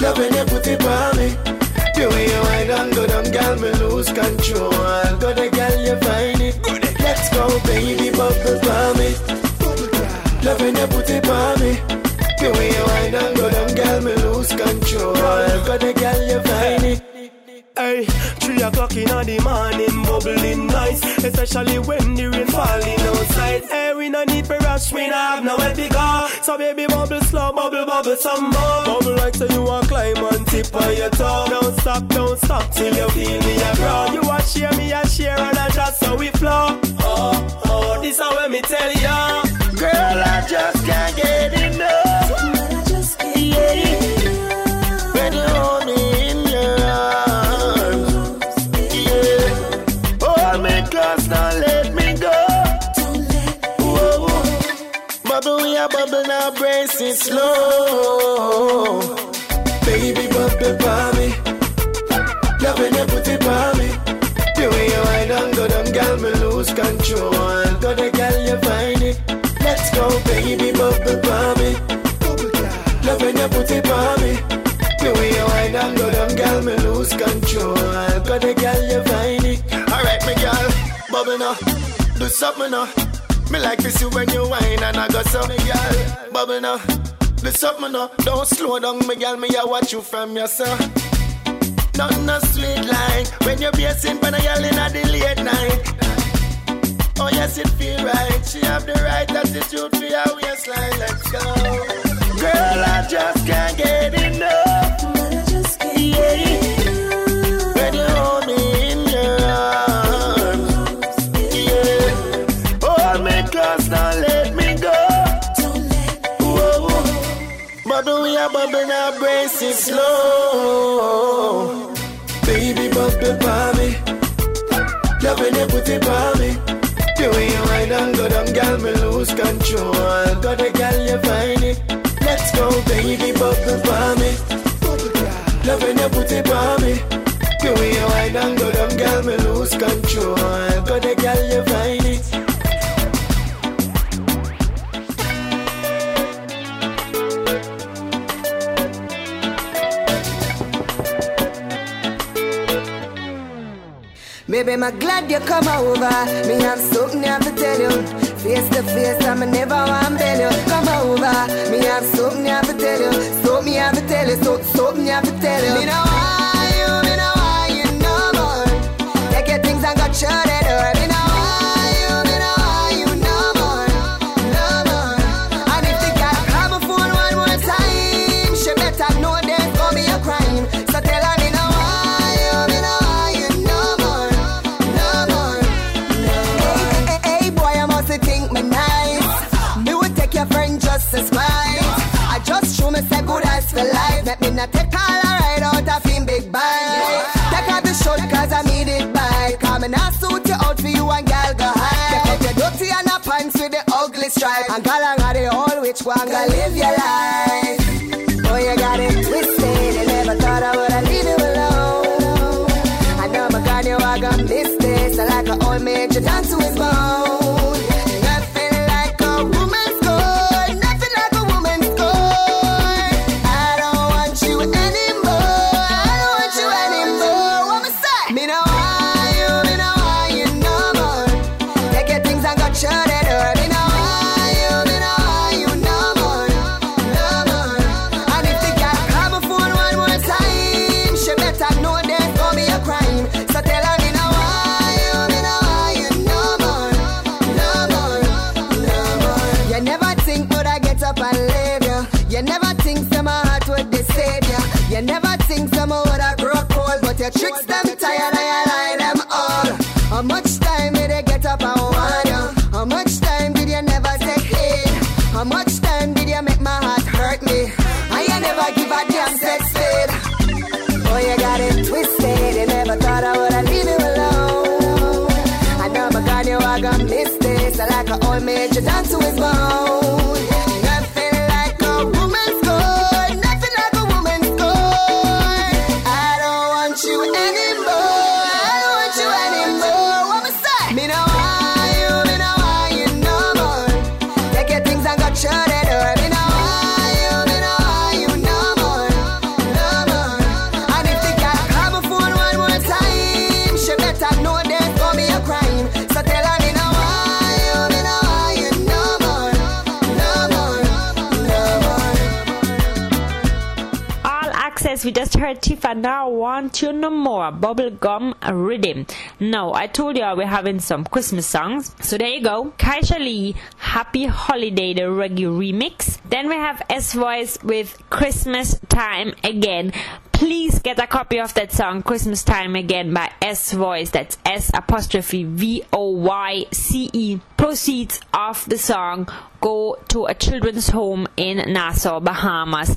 Love when you put it on me. The way you wind and go down, girl, me lose control. Go the girl, you find it. Let's go, baby, bubble for me. Love when you put it on me. The way you wind and go down, girl, me lose control. Go the girl, you find it. Hey, three o'clock in the morning, bubbling nice. Especially when the rain falling outside. Hey, we no need for rush, we no have nowhere to go. So baby, bubble slow, bubble, bubble some more. Bubble like so you want climb on tip on your toe. Don't stop, don't stop till you feel me a grow. You want share me a share and I just so we flow. Oh, oh, this is what me tell ya. Girl, I just can't get enough. Yeah. When you hold me in bubble it slow. Baby, bubble for me. Love when you put it on me. The way you wind and go down, girl, me lose control. Go the girl, you find it. Let's go, baby, bubble for me. Love when you put it on me. The way you wind and go down, girl, me lose control. Go the girl, you find it. Alright, me girl, bubble now. Do something now. Me like to see when you whine and I go so girl, bubble now. Do something now. Don't slow down, me girl, me I watch you from yourself. Nothing no sweet like when you're basing when I yell in at the late night. Oh yes, it feel right. She have the right attitude for your waistline. Let's go, girl. I just can't get enough. Slow. Baby, bubble for me. Love when you put it on me. Eh. The way you wind and go down, girl, me lose control. Got a girl, you find it. Let's go, baby, bubble for me. Love when you put it on me. Eh. The way you wind and go down, girl, me lose control. Got a girl, you find it. Baby, I'm glad you come over. Me have something I have to tell you. Face to face, I'm never want tell you. Come over. Me have something I have to tell you. Something I have to tell you. So, something I have to tell you. Me know why you, me know why you no more. Take your things and go shut it door. With the ugly stripe. And gal and the which one go live your life. Now want you no more. Bubblegum riddim. Now, I told you we're having some Christmas songs. So there you go. Kaisha Lee, Happy Holiday, the reggae remix. Then we have S'Voyce with Christmas Time Again. Please get a copy of that song, Christmas Time Again by S'Voyce. That's S apostrophe V O Y C E. Proceeds of the song go to a children's home in Nassau, Bahamas.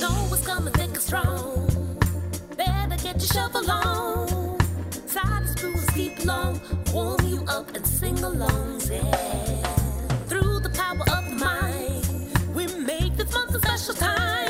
know it's coming thick and strong. Better get your shovel on. Long. Warm you up and sing alongs, yeah. Through the power of the mind, we make this month a special time.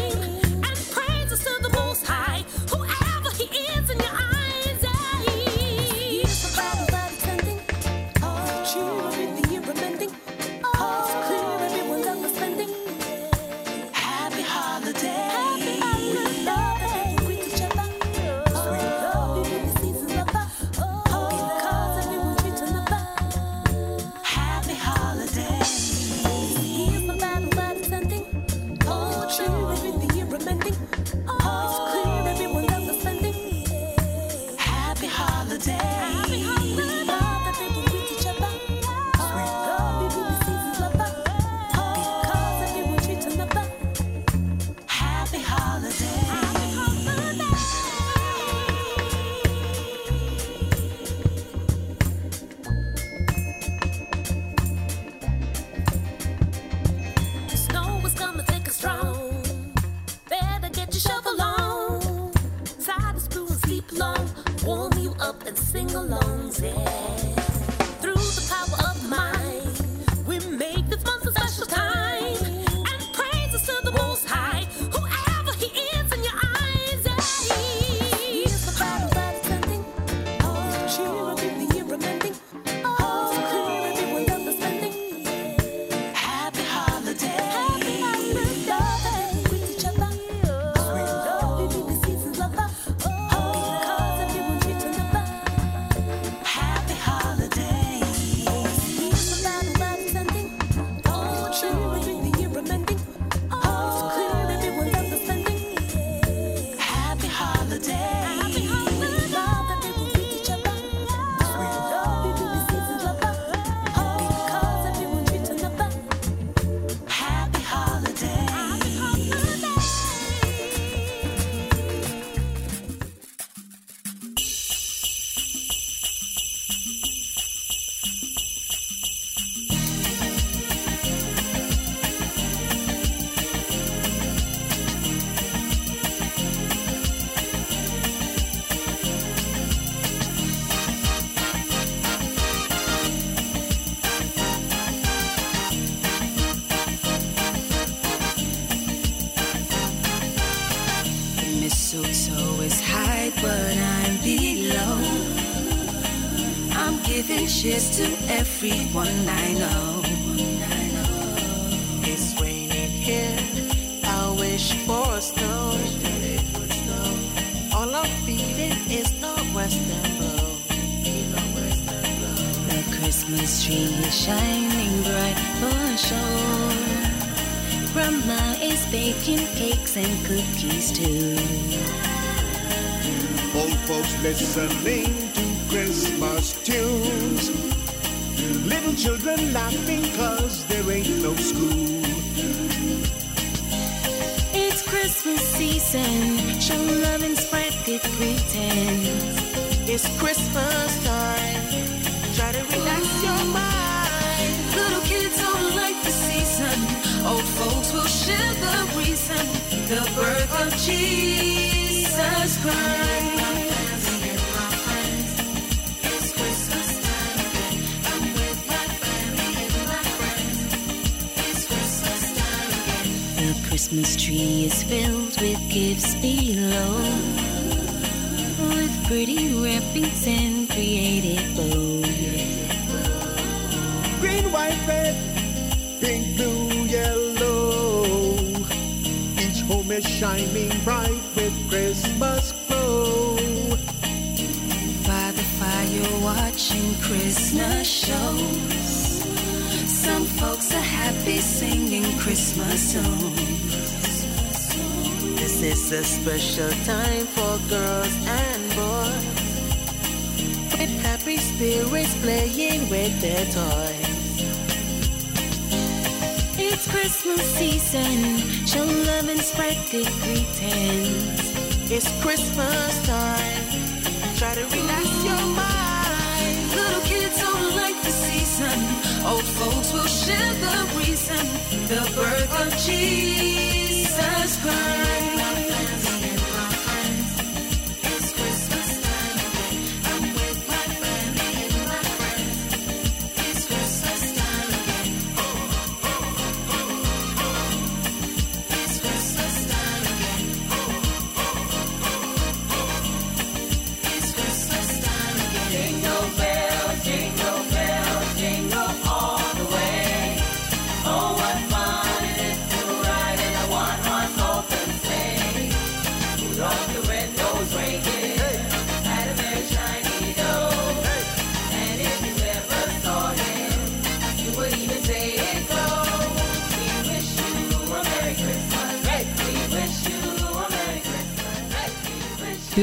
listening to Christmas tunes. Little children laughing cause there ain't no school. It's Christmas season, show love and spread good greetings. It's Christmas time, try to relax your mind. Little kids all like the season, old folks will share the reason. The birth of Jesus Christ. sea is filled with gifts below, with pretty wrappings and creative bows. Green, white, red, pink, blue, yellow. Each home is shining bright with Christmas glow. By the fire, watching Christmas shows. Some folks are happy singing Christmas songs. It's is a special time for girls and boys. With happy spirits playing with their toys. It's Christmas season, show love and spread good greetings. It's Christmas time, try to relax your mind. Little kids don't like the season, old folks will share the reason. The birth of Jesus Christ.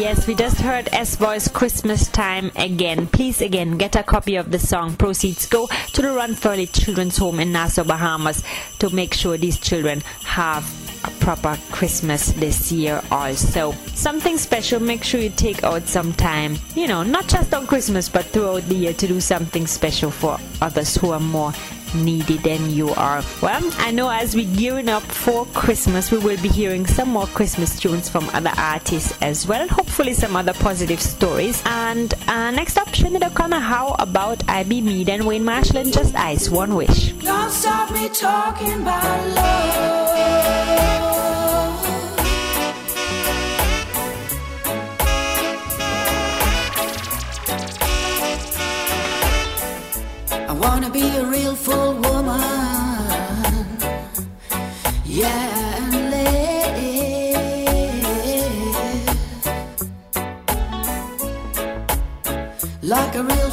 Yes, we just heard S'Voyce Christmas Time again. Please again get a copy of the song. Proceeds go to the Ranfurly Children's Home in Nassau, Bahamas to make sure these children have a proper Christmas this year also. Something special, make sure you take out some time, you know, not just on Christmas but throughout the year to do something special for others who are more needy than you are. Well, I know as we're gearing up for Christmas, we will be hearing some more Christmas tunes from other artists as well. Hopefully, some other positive stories. And uh, next up, Shannon O'Connor, how about I Be Me? Then Wayne Marshall and Just Ice, One Wish. Don't stop me talking about love. I wanna be a real full woman. Yeah, and live like a real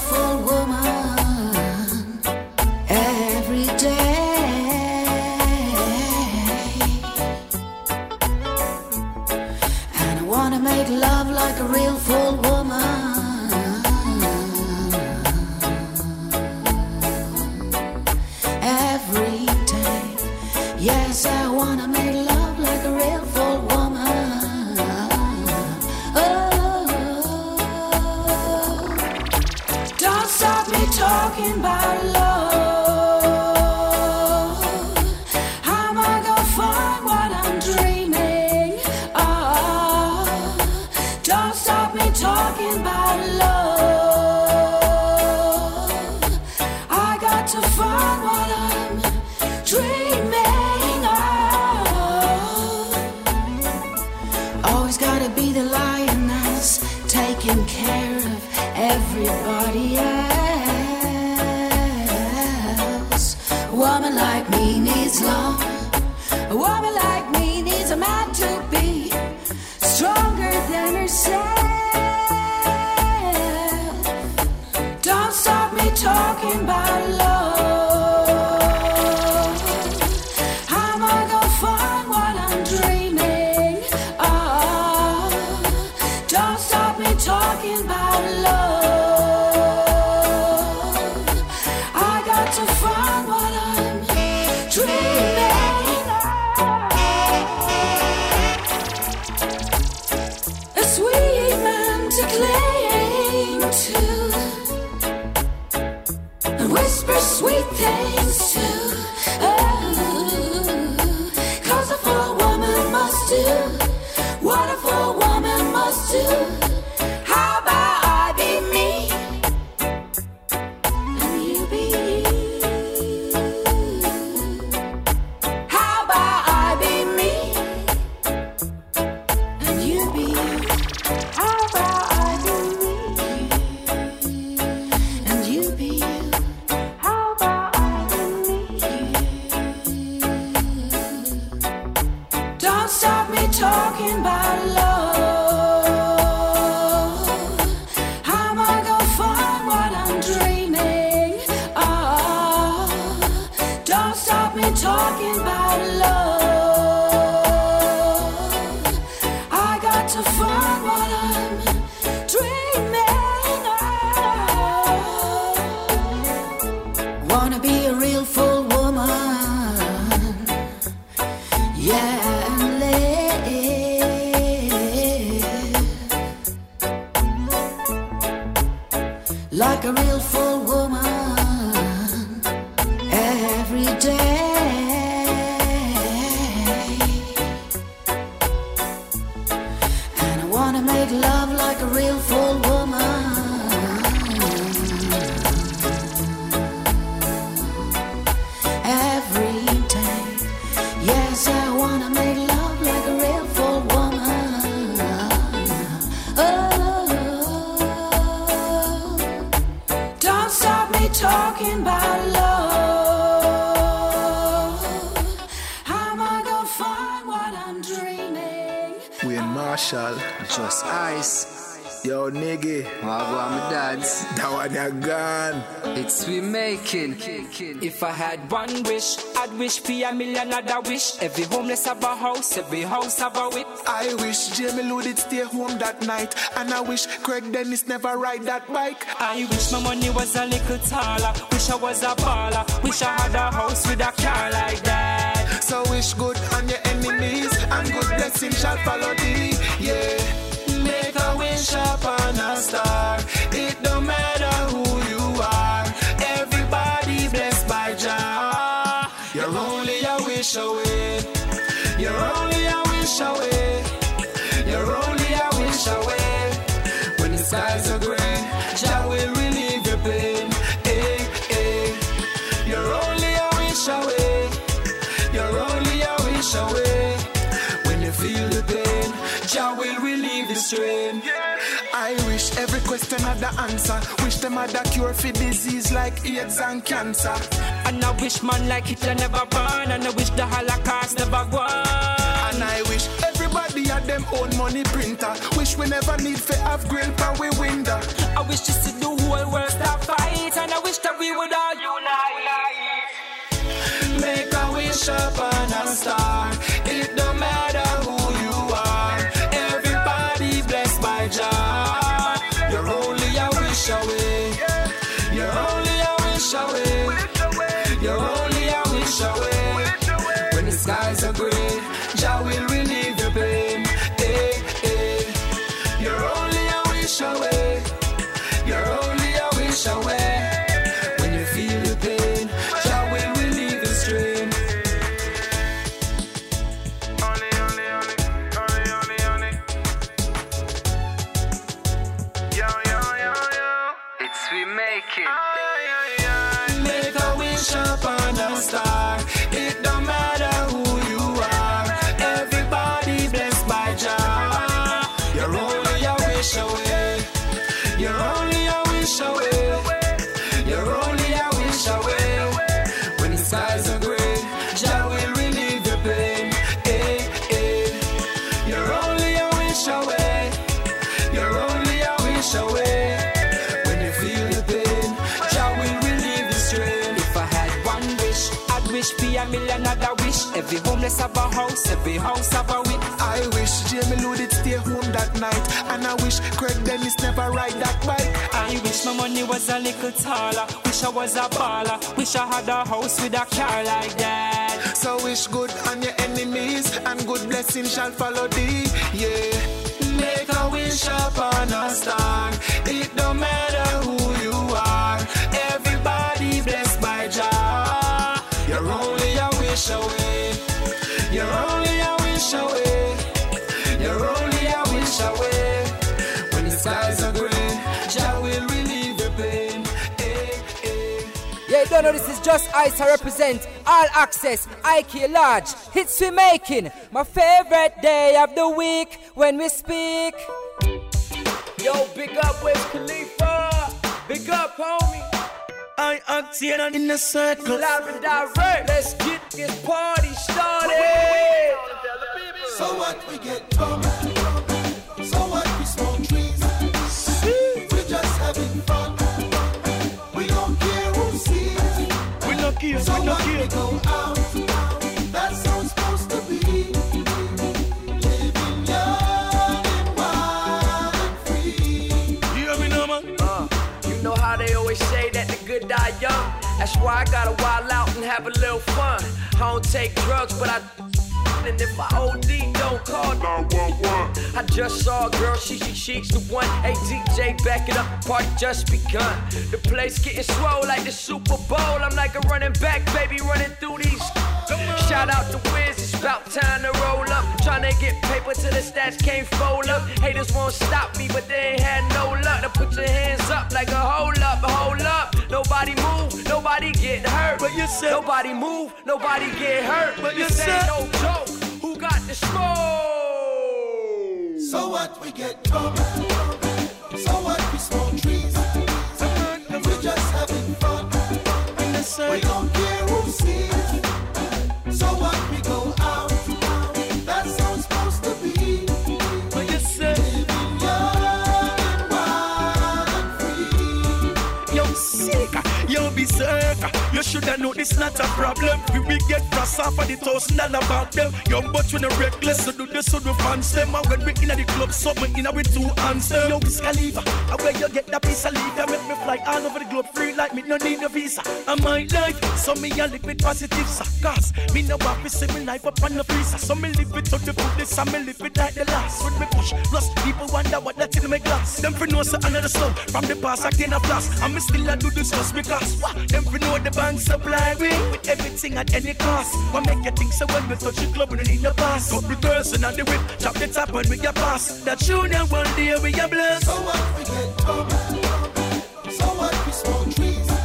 Always gotta be the lion that's taking care of everybody else. A woman like me needs love. A woman like me needs a man to be stronger than herself. Don't stop me talking about love. Had one wish, I'd wish for a million other wish. Every homeless have a house, every house have a wit. I wish Jamie Lou did stay home that night. And I wish Craig Dennis never ride that bike. I wish my money was a little taller. Wish I was a baller. Wish I had a house with a car like that. So wish good on your enemies. And good blessing shall follow thee. Yeah. Make a wish upon a star. It don't matter who relieve the strain. I wish every question had the answer. Wish them had a cure for disease like AIDS and cancer. And I wish man like Hitler never born. And I wish the Holocaust never go. And I wish everybody had them own money printer. Wish we never need to have grill for we window. I wish just to the whole world stop fight. And I wish that we would all unite. Make a wish upon a star. Homeless have a house, every house have a wit. I wish Jamie Lou stay home that night. And I wish Craig Dennis never ride that bike. I wish my money was a little taller. Wish I was a baller. Wish I had a house with a car like that. So wish good on your enemies, and good blessings shall follow thee. Yeah. Make a wish upon a star. It don't matter who you are. Everybody blessed by Jah. You're only a wish away. Don't know this is just ice. I represent All Axe-S, Heike large hits we making. My favorite day of the week when we speak. Yo, big up Wiz Khalifa. Big up, homie. iOctane in the circle. Live and direct. Let's get this party started. So what we get drunk, care, so we no what care. we go out. That's how it's supposed to be. Living young and wild and free. You hear me now, man? Uh, you know how they always say that the good die young. That's why I gotta wild out and have a little fun. I don't take drugs, but I one, and if I OD, don't 911. I just saw a girl, she she she's the one. Hey DJ, back it up, party just begun. The place getting swole like the Super Bowl. I'm like a running back, baby, running through these. Shout out to Wiz, it's about time to roll up. Tryna get paper till the stats can't fold up. Haters won't stop me, but they ain't had no luck. To put your hands up like a hold up, hold up. Nobody move, nobody get hurt. But you said nobody move, nobody get hurt. But you said- no joke. The smoke? So what we get drunk? So what we smoke trees? And We just having fun. We don't care who sees. So what we go out? That's how it's supposed to be. What you say? Living young and wild and free. Yo, sick, yo, berserk. You shoulda know this not a problem. We will get cross off of the thousand dollar back them. Young but you no reckless, so do this so do fans them. And when we inna the club, so something inna with two hands them. Yo, Wiz Khalifa, and where you get that piece of leaf that make me fly all over the globe free like me no need a visa. And my life, so me a live with positive cause me no want to see me life up on the freezer. So me live it to the fullest, and me live it like the last. When me push, plus people wonder what that's in my glass. Them for know so another slow from the past I can a blast. And me still I do this just because what? Them for know the bank supply we with everything at any cost. What make you think so when we touch the club we don't need no pass? Person on the whip, chop the top when we get pass. That junior one day we a bless. So what we get drunk? So what we smoke trees?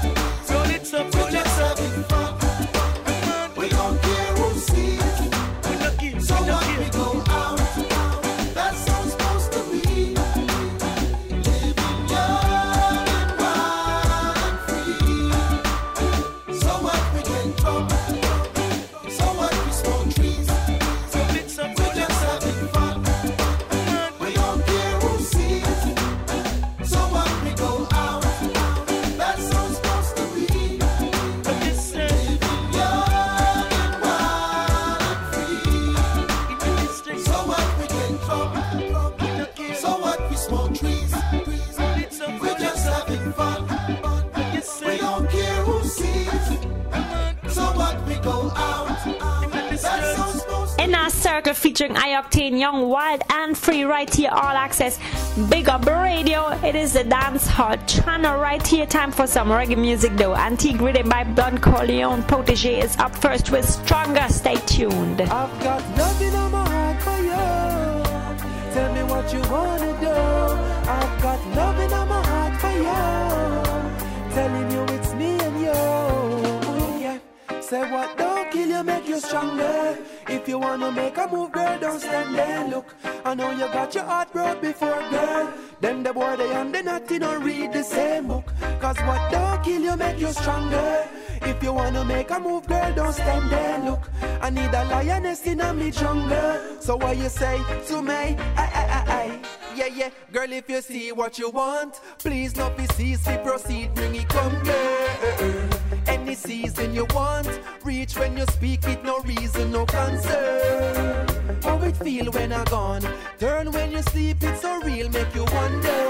Circle featuring iOctane, Young, Wild, and Free right here, All Axe-S. Big up radio. It is the dance hall channel right here. Time for some reggae music though. Antique riddim by Don Corleon. Protege is up first with Stronger. Stay tuned. I've got nothing on my heart for you. Tell me what you wanna do. I've got nothing on my heart for you. Telling you it's me and you. Oh, yeah. Say what you, stronger. If you wanna make a move, girl, don't stand there. Look, I know you got your heart broke before, girl. Them the boy they and the naughty don't read the same book. Cause what don't kill you, make you stronger. If you wanna make a move, girl, don't stand there. Look, I need a lioness in a me jungle. So what you say to me? Aye, aye, aye, aye. Yeah, yeah, girl, if you see what you want, please not be cease, proceed, bring it come, girl. Any season you want, reach when you speak with no reason, no concern. How it feel when I gone? Turn when you sleep, it's so real, make you wonder.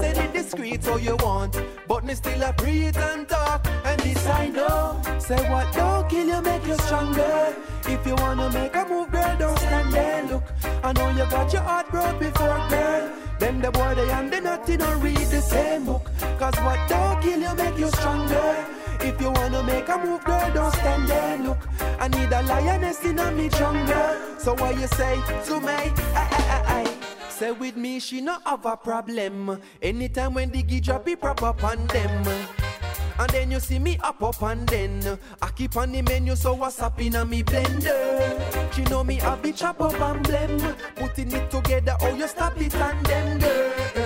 Say it discreet how you want, but me still a breathe and talk, and this I know. Say what don't kill you, make you stronger. If you wanna make a move, girl, don't stand there. Look, I know you got your heart broke before, girl. Them the boy they and the naughty don't read the same book. Cause what don't kill you, make you stronger. If you wanna make a move, girl, don't stand there. Look, I need a lioness in a me jungle. So what you say to me? Aye, aye, aye, aye. Say with me, she no have a problem. Anytime when the gig drop, it prop up on them. And then you see me up up and then I keep on the menu so what's up in a me blender She know me have it chop up and blend Putting it together oh you stop it and then girl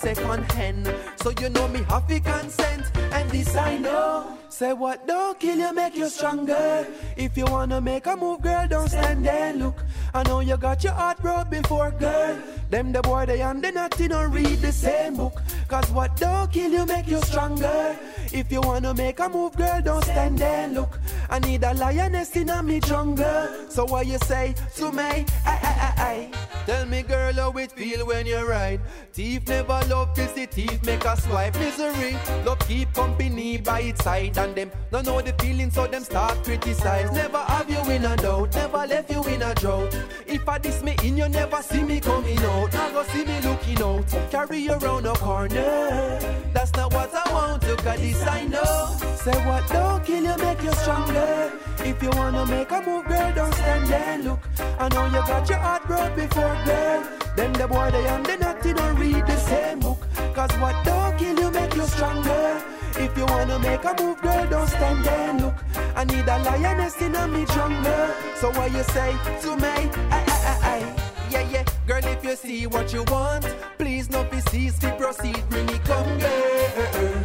second hand. So you know me have consent And this I know. Say what? Don't kill you make you stronger. If you wanna make a move girl don't stand there. Look I know you got your heart broke before girl. Them the boy they and they naughty don't read the same book. Cause what? Don't kill you make you stronger If you wanna make a move girl don't stand there look I need a lioness in a me jungle So what you say to me? Aye, aye, aye, aye. Tell me, girl, how it feel when you ride. Thief never love to see thief make a swipe. Misery, love keep company by its side, and them don't know the feeling, so them start criticize. Never have you in a doubt, never left you in a drought. If I diss me in, you never see me coming out. Now go see me looking out, carry around a corner. That's not what I want, look at this I know. Say what don't kill you, make you stronger. If you wanna make a move, girl, don't stand there. Look, I know you got your heart broke before, girl. Then the boy they and the naughty don't read the same book. Cause what don't kill you, make you stronger. If you wanna make a move, girl, don't stand there. Look, I need a lioness in a me jungle. So what you say to me? Aye, aye, aye, aye. Yeah, yeah, girl, if you see what you want, please not be cease to proceed, bring it come, girl.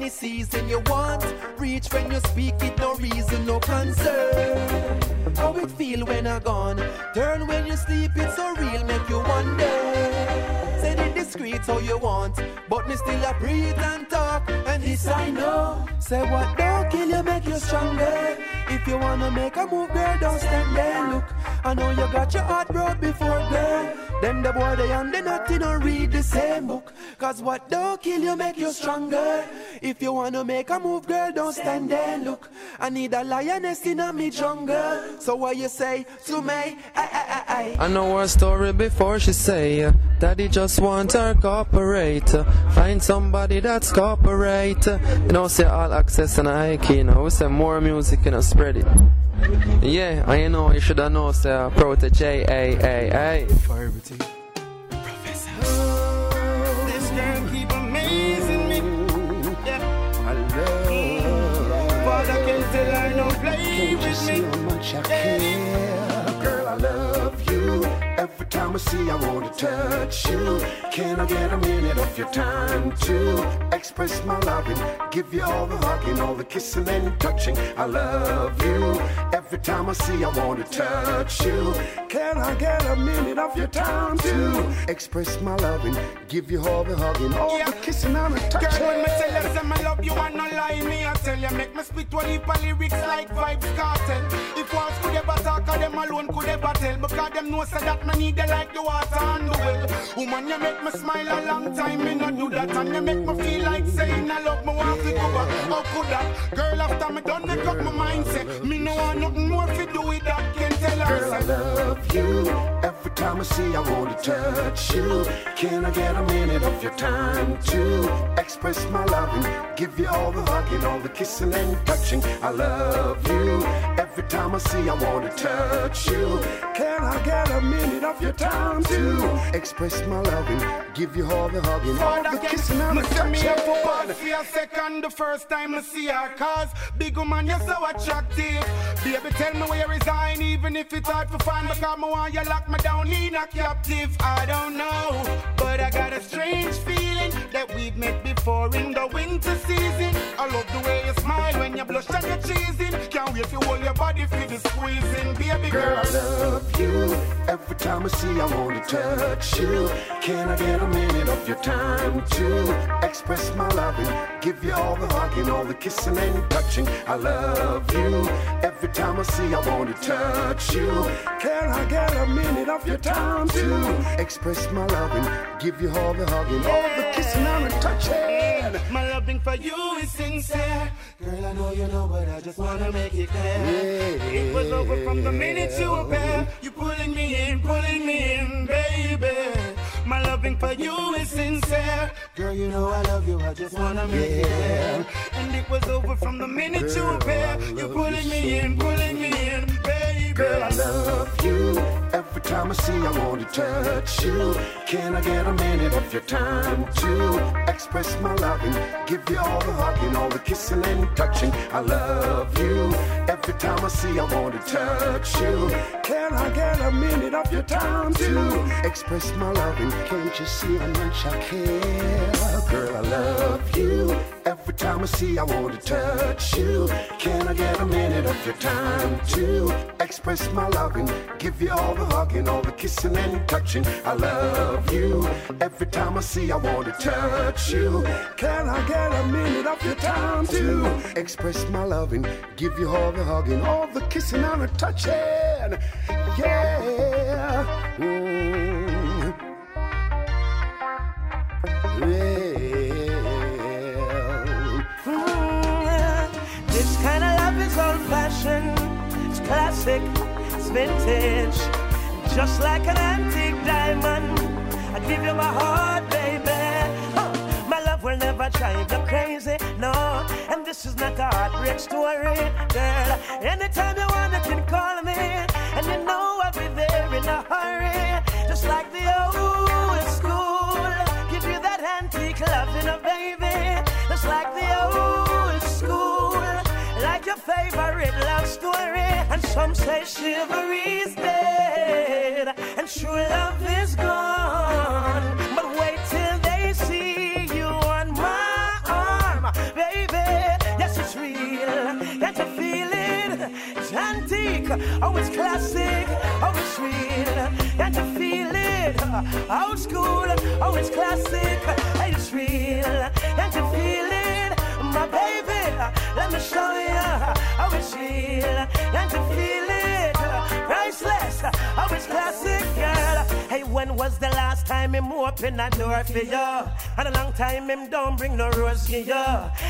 Any season you want, reach when you speak it, no reason, no concern. How it feel when I gone? Turn when you sleep, it's so real, make you wonder. Say it discreet how you want, but me still a breathe and talk, and this I know. Say what don't kill you, make you stronger. If you wanna make a move, girl, don't stand there. Look, I know you got your heart broke before, girl. Them the boy they and they naughty don't read the same book. Cause what don't kill you, make you stronger. If you wanna make a move, girl, don't stand there. Look, I need a lioness in a me jungle. So what you say to me? Aye, aye, aye, aye. I know her story before she say uh, Daddy just want her cooperate uh, Find somebody that's cooperate You know say All Axe-S and Heike you know say more music you know spread it Yeah, I know you shoulda know say uh, protege A A A For everything. This girl keep amazing me. Yeah. I love. Father can tell her no play with me. how much I care. Girl, I love you. Every time I see, I want to touch you. Can I get a minute of your time to express my loving? Give you all the hugging, all the kissing and touching. I love you. Every time I see, I want to touch you. Can I get a minute of your time to express my loving? Give you all the hugging, all the kissing and the touching. Girl, when me tell you say I love you and no lie me, I tell you make me spit one heap of lyrics like Vybz Kartel. If once could ever talk, them alone could ever tell, because them know say that me need you like the water and the well. Woman, you make me smile a long time, me not do that, and you make me feel like saying I love me want to go back. How could that? Girl, after me done make up my mind, say me no want nothing more to do with that. can't tell her, Girl, I love you. Every time I see, I want to touch you. Can I get a minute of your time to express my loving? Give you all the hugging, all the kissing and touching. I love you. Every time I see, I want to touch you. Can I get a minute of your time to express my loving? Give you all the hugging, all the kissing and the say me? have to pause touching. for a second the first time I see her Cause big woman you're so attractive. Baby tell me where you resign even if it's hard to find. Because me want you lock me down in a captive. I don't know but I got a strange feeling That we've met before in the winter season. I love the way you smile when you blush and you're cheesing Can't wait to hold your body for the squeezing Baby Girl, girl I love you. Every time I see, I want to touch you. Can I get a minute of your time to express my loving? Give you all the hugging, all the kissing and touching. I love you. Every time I see, I want to touch you. Can I get a minute of your time to express my loving? Give you all the hugging, all the kissing and the touching. My loving for you is sincere. Girl, I know you know, but I just wanna make it clear. It was over from the minute you appear. You pulling me in, pulling me in, baby. My loving for you is sincere. Girl, you know I love you, I just wanna make it clear. And it was over from the minute you appear. You pulling me in, pulling me in, Girl, I love you. Every time I see, I want to touch you. Can I get a minute of your time to express my loving? Give you all the hugging, all the kissing and touching. I love you. Every time I see, I want to touch you. Can I get a minute of your time to express my loving? Can't you see how much I care? Girl, I love you. Every time I see, I want to touch you. Can I get a minute of your time to express my loving? Give you all the hugging, all the kissing and touching. I love you. Every time I see, I want to touch you. Can I get a minute of your time to express my loving? Give you all the hugging, all the kissing and the touching. Yeah. Mm. Classic, it's vintage. Just like an antique diamond, I give you my heart, baby. Huh. My love will never drive you crazy, no. And this is not a heartbreak story, girl. Anytime you want, you can call me, and you know I'll be there in a hurry. Just like the old school, give you that antique loving, a baby. Just like favorite love story. And some say chivalry's dead, and true love is gone. But wait till they see you on my arm, baby. Yes, it's real. Can't you feel it? It's antique. Oh, it's classic. Oh, it's real. Can't you feel it? Old school. Oh, it's classic. Hey, it's real. Can't you feel it? My baby, let me show you how it's real. Can't you feel it? Priceless. Oh, it's classic, girl. Hey, when was the last time him open a door for you? And a long time him don't bring no rose to you.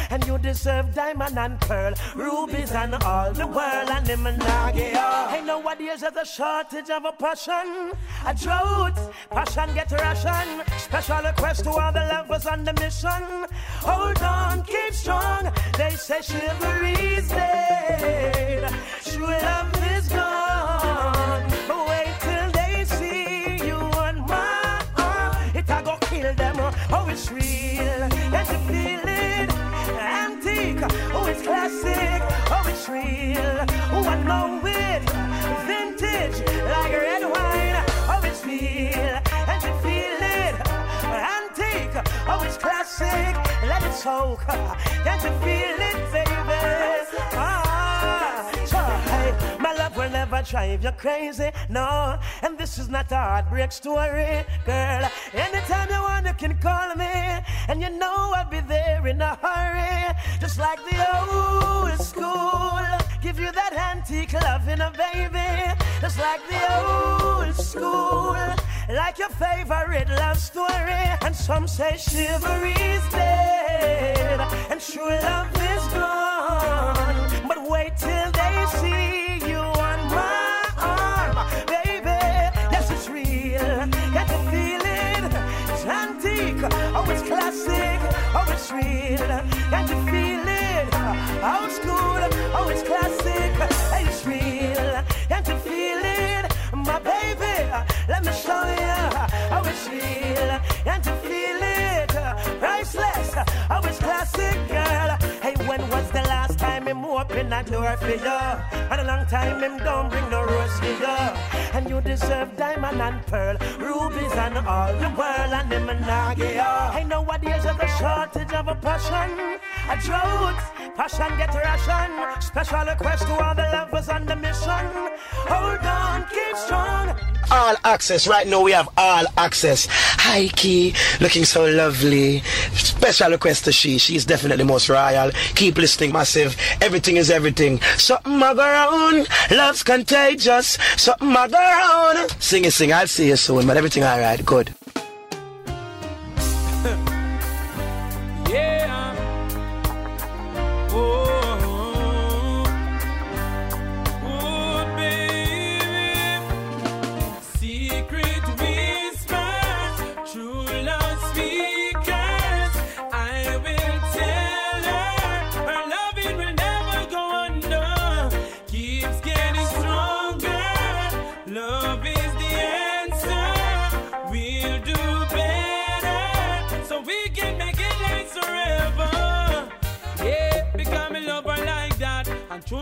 And you deserve diamond and pearl, rubies and all the world. And him give you. Hey, nowadays there's a shortage of a passion, a drought. Passion get ration. Special request to all the lovers on the mission. Hold on, keep strong. They say chivalry's dead. True love is gone. Real. Oh, I know. Vintage. Like red wine. Oh, it's real. Can't you feel it? Antique. Oh, it's classic. Let it soak. Can't you feel it, never drive you crazy, no. And this is not a heartbreak story, girl. Anytime you want, you can call me, and you know I'll be there in a hurry, just like the old school. Give you that antique loving, a baby, just like the old school. Like your favorite love story, and some say chivalry's dead, and true love is gone. Real. Get to feel it. Old school. Oh, it's classic. Hey, it's real. Get to feel it, my baby. Let me show you how it's real. A door for you? And a long time him don't bring no rose to you. And you deserve diamond and pearl, rubies and all the world. And him and not give you. Hey, nowadays there's a shortage of a passion, a drought. Passion get ration. Special request to all the lovers on the mission. Hold on, keep strong. All Axe-S. Right now we have All Axe-S. Hi Key, looking so lovely. Special request to she. She's definitely most royal. Keep listening, massive. Everything is everything. Something I go. Love's contagious. Something I go. Sing it, sing. I'll see you soon, but everything alright. Good.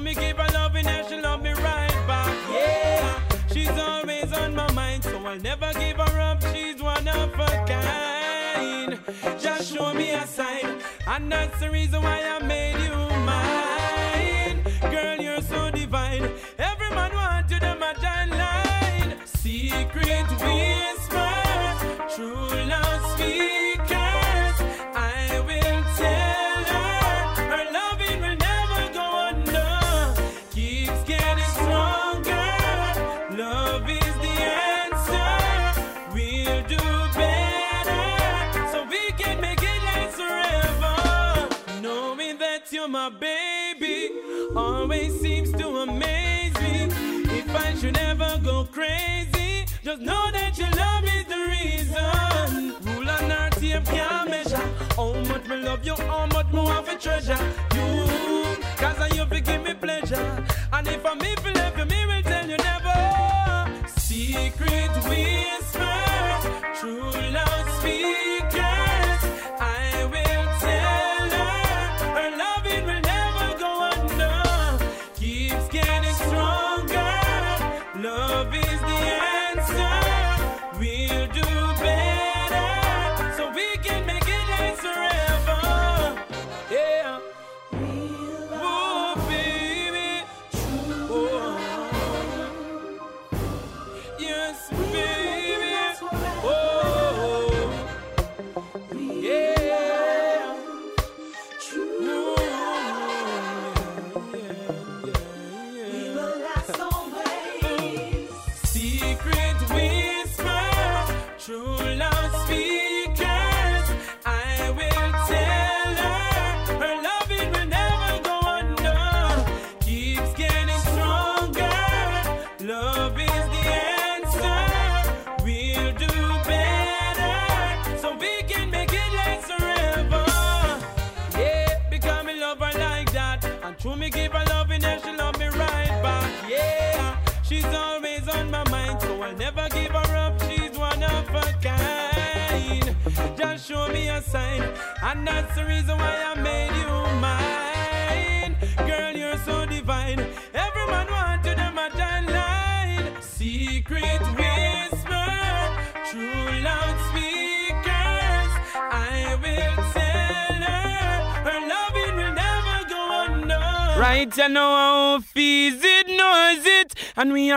Me give her loving and she love me right back. Yeah, she's always on my mind, so I'll never give her up. She's one of a kind. Just show me a sign, and that's the reason why I made you just know that your love is the reason. Rule on our team can't measure how much me love you, how much more of a treasure you. Cause I you give me pleasure. And if I'm if you left you, me will tell you never. Secret whisper, true love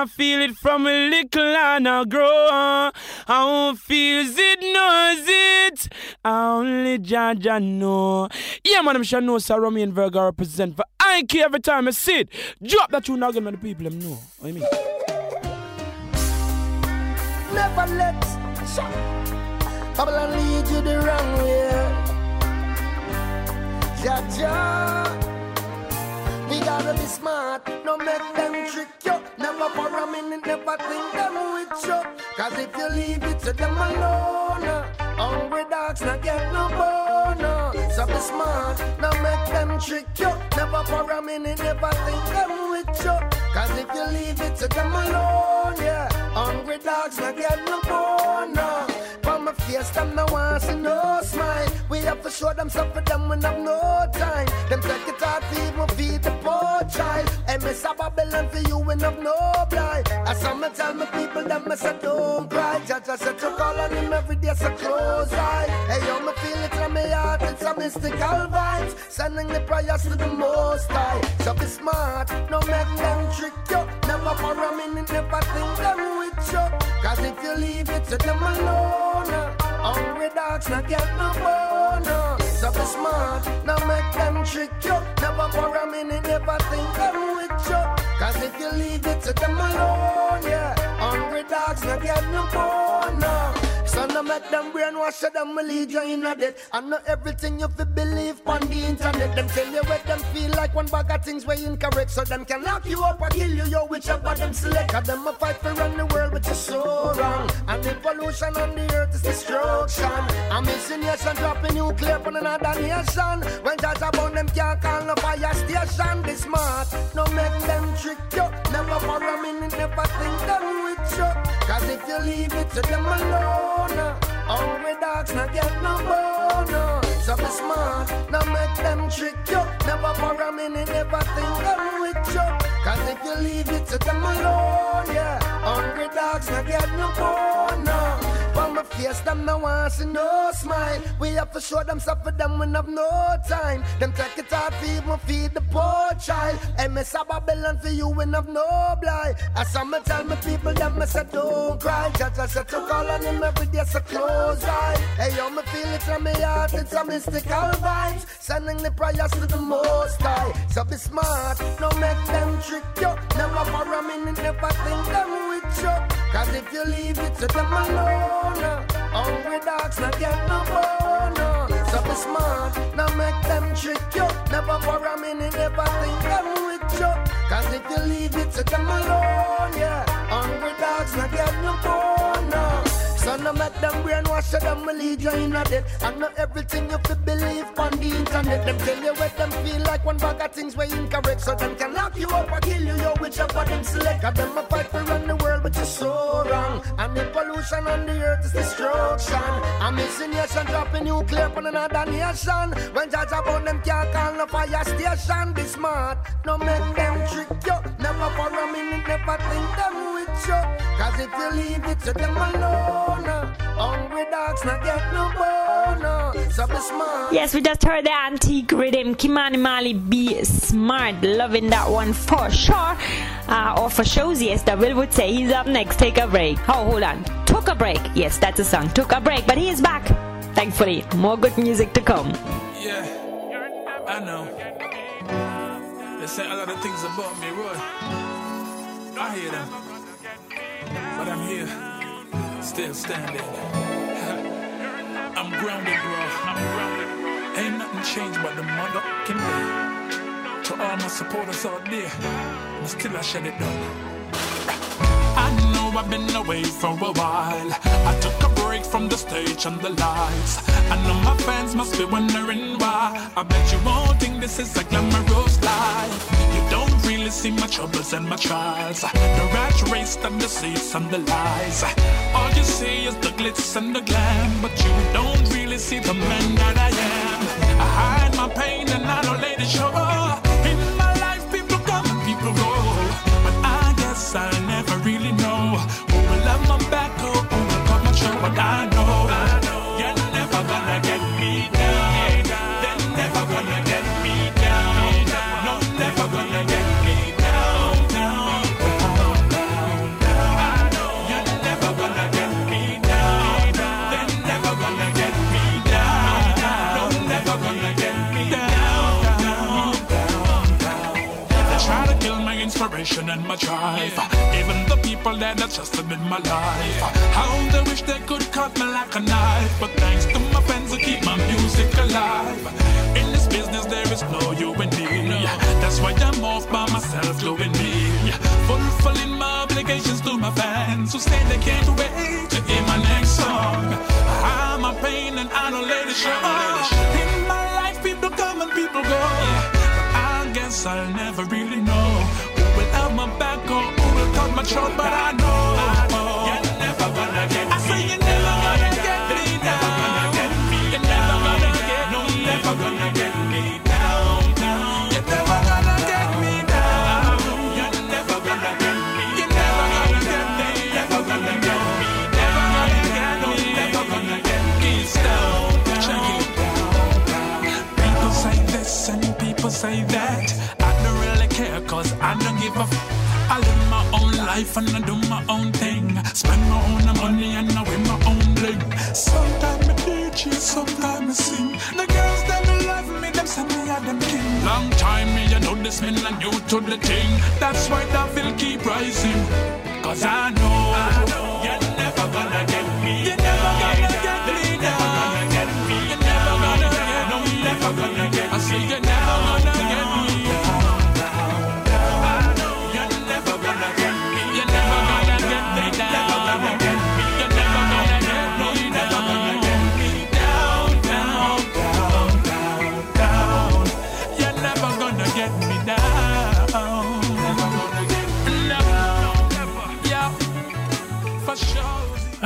a feel it from a little and I grow. How feels it, knows it, I only Jaja know. Yeah, man, I'm sure know Sir Romy and Virgo represent for I care every time I see it. Drop that tune again, man, the people them know. What you mean? Never let Babylon lead you the wrong way. Ja, We gotta be smart, no make them trick you. Never for a minute, never think them with you. Cause if you leave it to them alone, uh, hungry dogs not get no bone. uh. So be smart, no make them trick you. Never for a minute, never think them with you. Cause if you leave it to them alone, yeah, hungry dogs not get no bone. My face, them no want see no smile. We have to show them something them when have no time. Them take it hard for even feed the poor child. And miss a Babylon for you when have no blind. As some tell me people them me say don't cry. Judge I said to call on him every day so close eye. Hey yo me feel it from my heart. It's a mystical vibes. Sending the prayers to the most high. So be smart, no make them trick you. Never for a minute, never think them with you. Cause if you leave it to them alone, hungry dogs not get no bone. uh. So be smart, no make them trick you. Never for a minute, never think them with you. Cause if you leave it to them alone, yeah, hungry dogs not get no bone. No make them brainwash you, them will lead you in a debt. And not everything you fi believe on the internet. Them tell you what them feel like one bag of things way incorrect. So them can lock you up or kill you, yo, whichever them select. Cause them a fight for run the world, which is so wrong. And the pollution on the earth is destruction. I'm missing dropping nuclear on another nation. When judge about them can't call no fire station. Be smart, no make them trick you. Never for a minute, never think them with you. Cause if you leave it to them alone, uh, hungry dogs not get no bone. uh. So be smart, no make them trick you. Never for a minute, never think them with you. Cause if you leave it to them alone, yeah, hungry dogs not get no bone. My face, them no want see no smile. We have to show them stuff for them when have no time. Them take it for even feed the poor child. And miss a Babylon for you when have no blind. As some tell me people that me say don't cry. Judge I said to call on him every day so close eye. Hey yo, me feel it from my heart. It's a mystical vibes. Sending the prayers to the most high. So be smart, no make them trick you. Never for a minute, never think them you. Cause if you leave it to them alone, hungry dogs not get no bone. So be smart, now make them trick you. Never for a minute, never think them with you. Cause if you leave it to them alone, yeah. Hungry dogs not get no bone. So no make them brainwash you, them will lead you in a debt. And not everything you feel believe on the internet. Them tell you what them feel like one bag of things were incorrect. So them can lock you up or kill you, yo, whichever them select. Cause them a fight to run the world, but you're so wrong. And the pollution on the earth is destruction. I'm missing nation dropping nuclear on another nation. When judge about them can't call no fire station. Be smart, no make them trick you. Never for a minute, never think them with you. Cause if you leave it to them alone, hungry dogs not get no bone. So be smart. Yes, we just heard the antique riddim. Kimani Mali, be smart. Loving that one for sure. Uh, or for shows, yes, that Will would say he's up next. Take a break. Oh, hold on. Took a break. Yes, that's a song. Took a break, but he is back. Thankfully, more good music to come. Yeah, I know. They say a lot of things about me, Roy. I hear them. But I'm here, still standing. (laughs) I'm grounded, bro. I'm grounded. Ain't nothing changed but the motherfucking be. To all my supporters out there, still I shut it down. I know I've been away for a while. I took from the stage and the lights. I know my fans must be wondering why. I bet you won't think this is a glamorous life. You don't really see my troubles and my trials. The rat race and the seats and the lies. All you see is the glitz and the glam, but you don't really see the man that I am. I hide my pain inspiration and my drive. Even the people that I trusted in my life. How they wish they could cut me like a knife. But thanks to my fans, I keep my music alive. In this business, there is no you and me. That's why I'm off by myself, doing me. Fulfilling my obligations to my fans who say they can't wait to hear my next song. I'm a pain and I don't let it show. In my life, people come and people go. I guess I'll never my but I know. You're never gonna get me. I say you're never gonna get me down. You're never gonna get no, never gonna get me down. You're never gonna get me down. You're never gonna get me. You're never gonna get me. Never gonna get me. Never gonna get no, never gonna get me down. Check it. People say this and people say that. I don't really care cause I don't give a f- I live my own life and I do my own thing. Spend my own money and I win my own bling. Sometimes I DJ, sometimes I sing. The girls that love me, them say me are them king. Long time me, you know this me not new to the thing. That's why the will keep rising. Cause I know, you're never gonna get me. You're never gonna get me down. You're never gonna get, no, never gonna get me. I say you're never gonna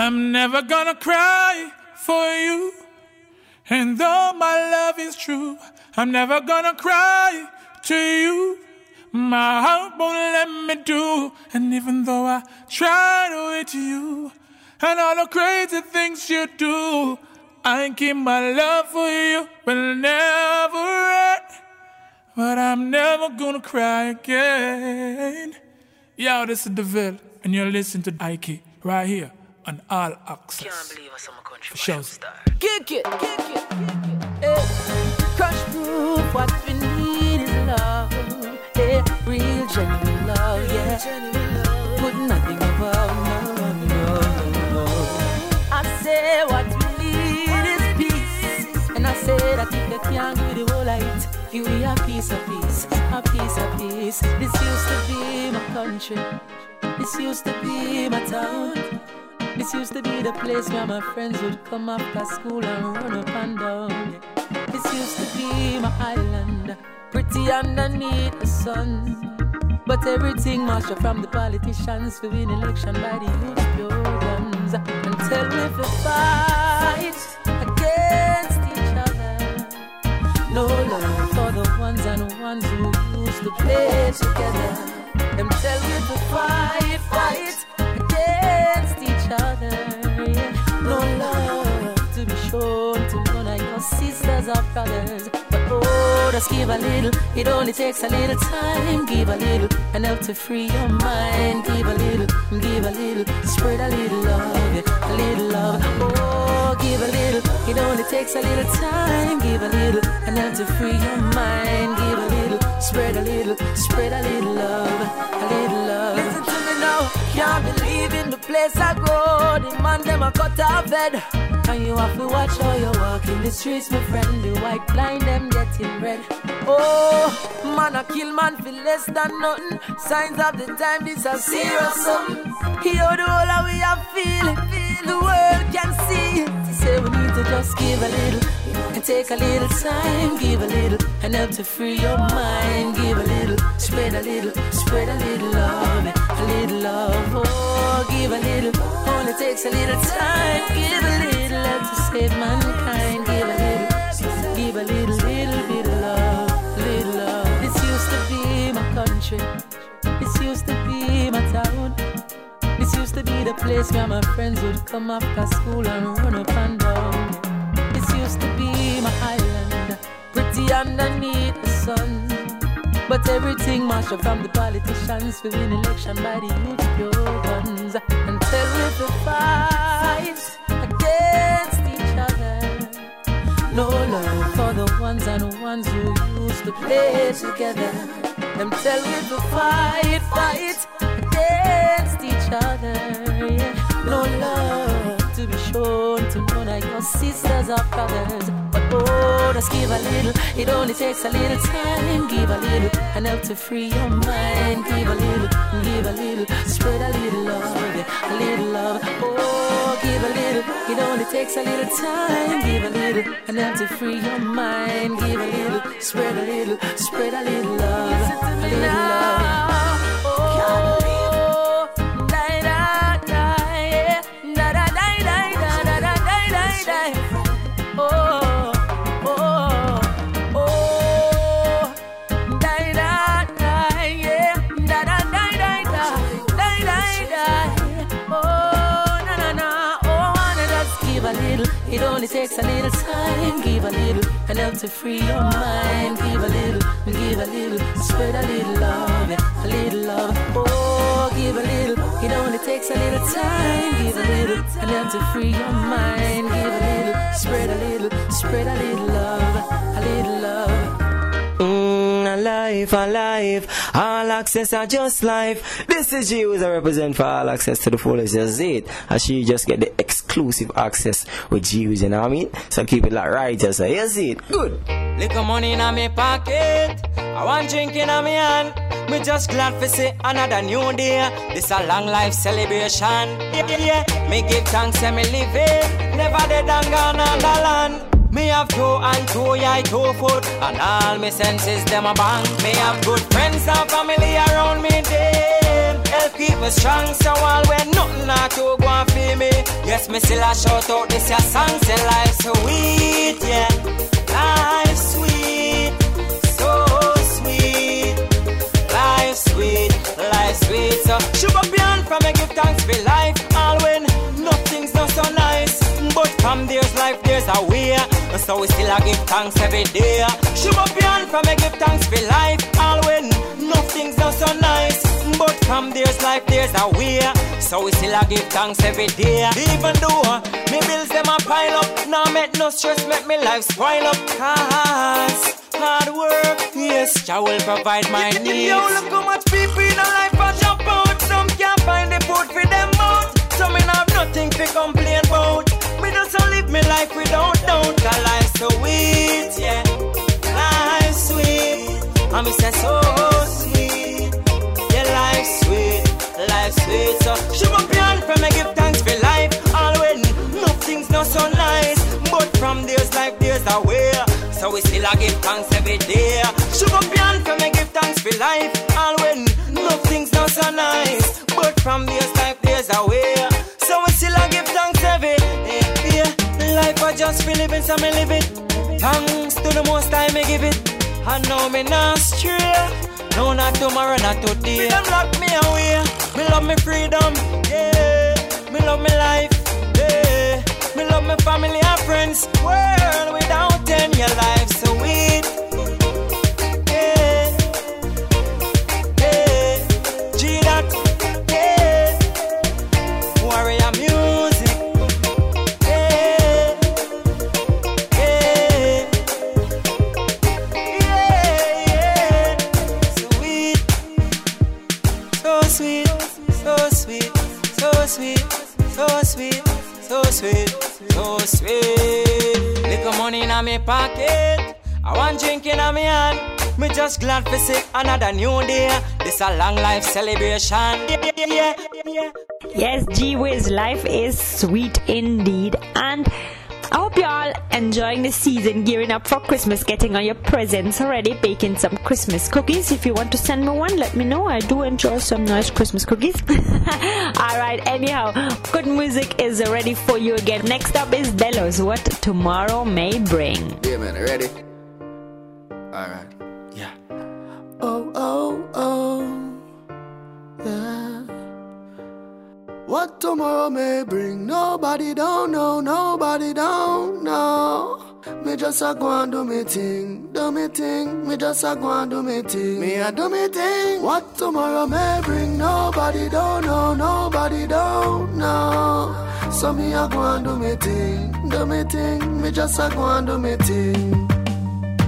I'm never gonna cry for you. And though my love is true, I'm never gonna cry to you. My heart won't let me do. And even though I try to to you, and all the crazy things you do, I keep my love for you will never end. But I'm never gonna cry again. Yo, this is DeVille, and you're listening to Heike right here on All Axe-S. Can't believe I'm a country shows. Kick it, kick it, kick it. Hey. Crush proof, what we need is love. Yeah, real genuine love, yeah. Put nothing above, no, no, no, no. I say what we need is peace, and I say that if you can't give the whole light, give me a piece of peace, a piece of peace. This used to be my country. This used to be my town. This used to be the place where my friends would come after school and run up and down. yeah. This used to be my island, pretty underneath the sun. But everything mashed up from the politicians to win election by the youth pure guns. Until we fi fight against each other. No love for the ones and ones who used to play together. Them tell we to fight, fight sisters or brothers. But oh, just give a little. It only takes a little time. Give a little and help to free your mind. Give a little, give a little, spread a little love, a little love. Oh, give a little. It only takes a little time. Give a little and help to free your mind. Give a little, spread a little, spread a little love, a little love. Can't believe in the place I go. The man them a cut off head. And you have to watch how you walk in the streets, my friend. The white blind them getting red. Oh, man, I kill man for less than nothing. Signs of the time, this a serious something. Hear the whole of we are feeling, feel the world can see. To say we need to just give a little and take a little time, give a little and help to free your mind. Give a little, spread a little, spread a little love, little love. Oh, give a little, only takes a little time. Give a little, help to save mankind. Give a little, give a little, little bit of love, little love. This used to be my country. This used to be my town. This used to be the place where my friends would come after school and run up and down. This used to be my island, pretty underneath the sun. But everything mashed up from the politicians to win election by the youth guns. Until we fi fight against each other. No love for the ones and the ones who used to play together. Them to fight, fight against each other. Yeah. No love to be shown to none of your sisters or brothers. Oh, just give a little. It only takes a little time. Give a little and help to free your mind. Give a little, give a little, spread a little love, a little love. Oh, give a little. It only takes a little time. Give a little and help to free your mind. Give a little, spread a little, spread a little love, a little love. Takes a little time. Give a little and help to free your mind. Give a little, give a little, spread a little love, a little love. Oh, give a little. It only takes a little time. Give a little and help to free your mind. Give a little, spread a little, spread a little love, a little love. Alive, alive. All access are just life. This is you I represent for All Axe-S to the fullest. Just it. And she just get the exclusive access with Jews, you know what I mean? So keep it like right, just say, you it. Good. Little money in my pocket. I want drink in my hand. Me just glad for see another new day. This a long life celebration. Yeah, yeah, yeah. Me give thanks and me live it. Never dead and gone on the land. Me have two and two eye, two foot, and all me senses them a bang. Me have good friends and family around me. Them help keep me strong, so all when nothing not to go and feel me. Yes, me still a shout out this your song, say life sweet, yeah, life sweet, so sweet, life sweet, life sweet. So shoot up your from me, give thanks for life, all when nothing's not so nice. But from there's life, there's a way. So we still a give thanks every day. Shoot up your hand from me, give thanks for life, all when nothing's not so nice. But from there's life, there's a way. So we still a give thanks every day. Even though uh, me bills them a pile up, now make no stress, make me life spoil up. Cause hard work, yes, Jah will provide my needs. Yo, look how much people in life a jump out. Some can't find the food for them mouth. Some in have nothing to complain a live me life without doubt. Cause life so sweet, yeah. Life sweet. And me say so sweet. Yeah, life sweet. Life sweet. So shoot up your hand for me give thanks for life. All when nothing's not so nice. But from there's life, there's a way. So we still a give thanks every day. Shoot up your hand for me give thanks for life. All when nothing's not so nice. But from there's life, there's a way. Just feel living, so me live it. Thanks to the most time me give it. I know me not stray. No, not tomorrow, not today. Me don't lock me away. Me love me freedom. Yeah, me love me life. Yeah, me love my family and friends. World without any life just see another new day. This a long life celebration. Yeah, yeah, yeah. Yes, G Wiz, life is sweet indeed. And I hope you're all enjoying the season, gearing up for Christmas, getting all your presents already, baking some Christmas cookies. If you want to send me one, let me know. I do enjoy some nice Christmas cookies. (laughs) Alright, anyhow, good music is ready for you again. Next up is Delos, What Tomorrow May Bring. Yeah, man, ready? Alright. Oh, oh, oh, yeah. What tomorrow may bring, nobody don't know, nobody don't know. Me just a go and do me thing, do me thing. Me just a go and do me thing, me a do me thing. What tomorrow may bring, nobody don't know, nobody don't know. So me a go and do me thing, do me thing. Me just a go and do me thing.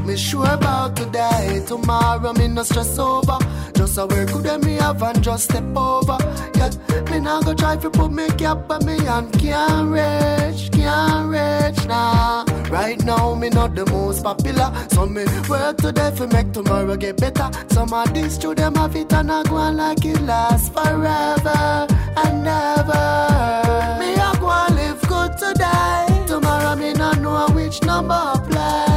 Me sure about to die tomorrow. Me no stress over. Just a work could me have and just step over. Yeah, me nah go try to put me cap on me and can't reach, can't reach now. Right now me not the most popular, so me work today for make tomorrow get better. Some of these to them have it and I go on like it lasts forever and never. Me a go live good today. Tomorrow me not know which number apply.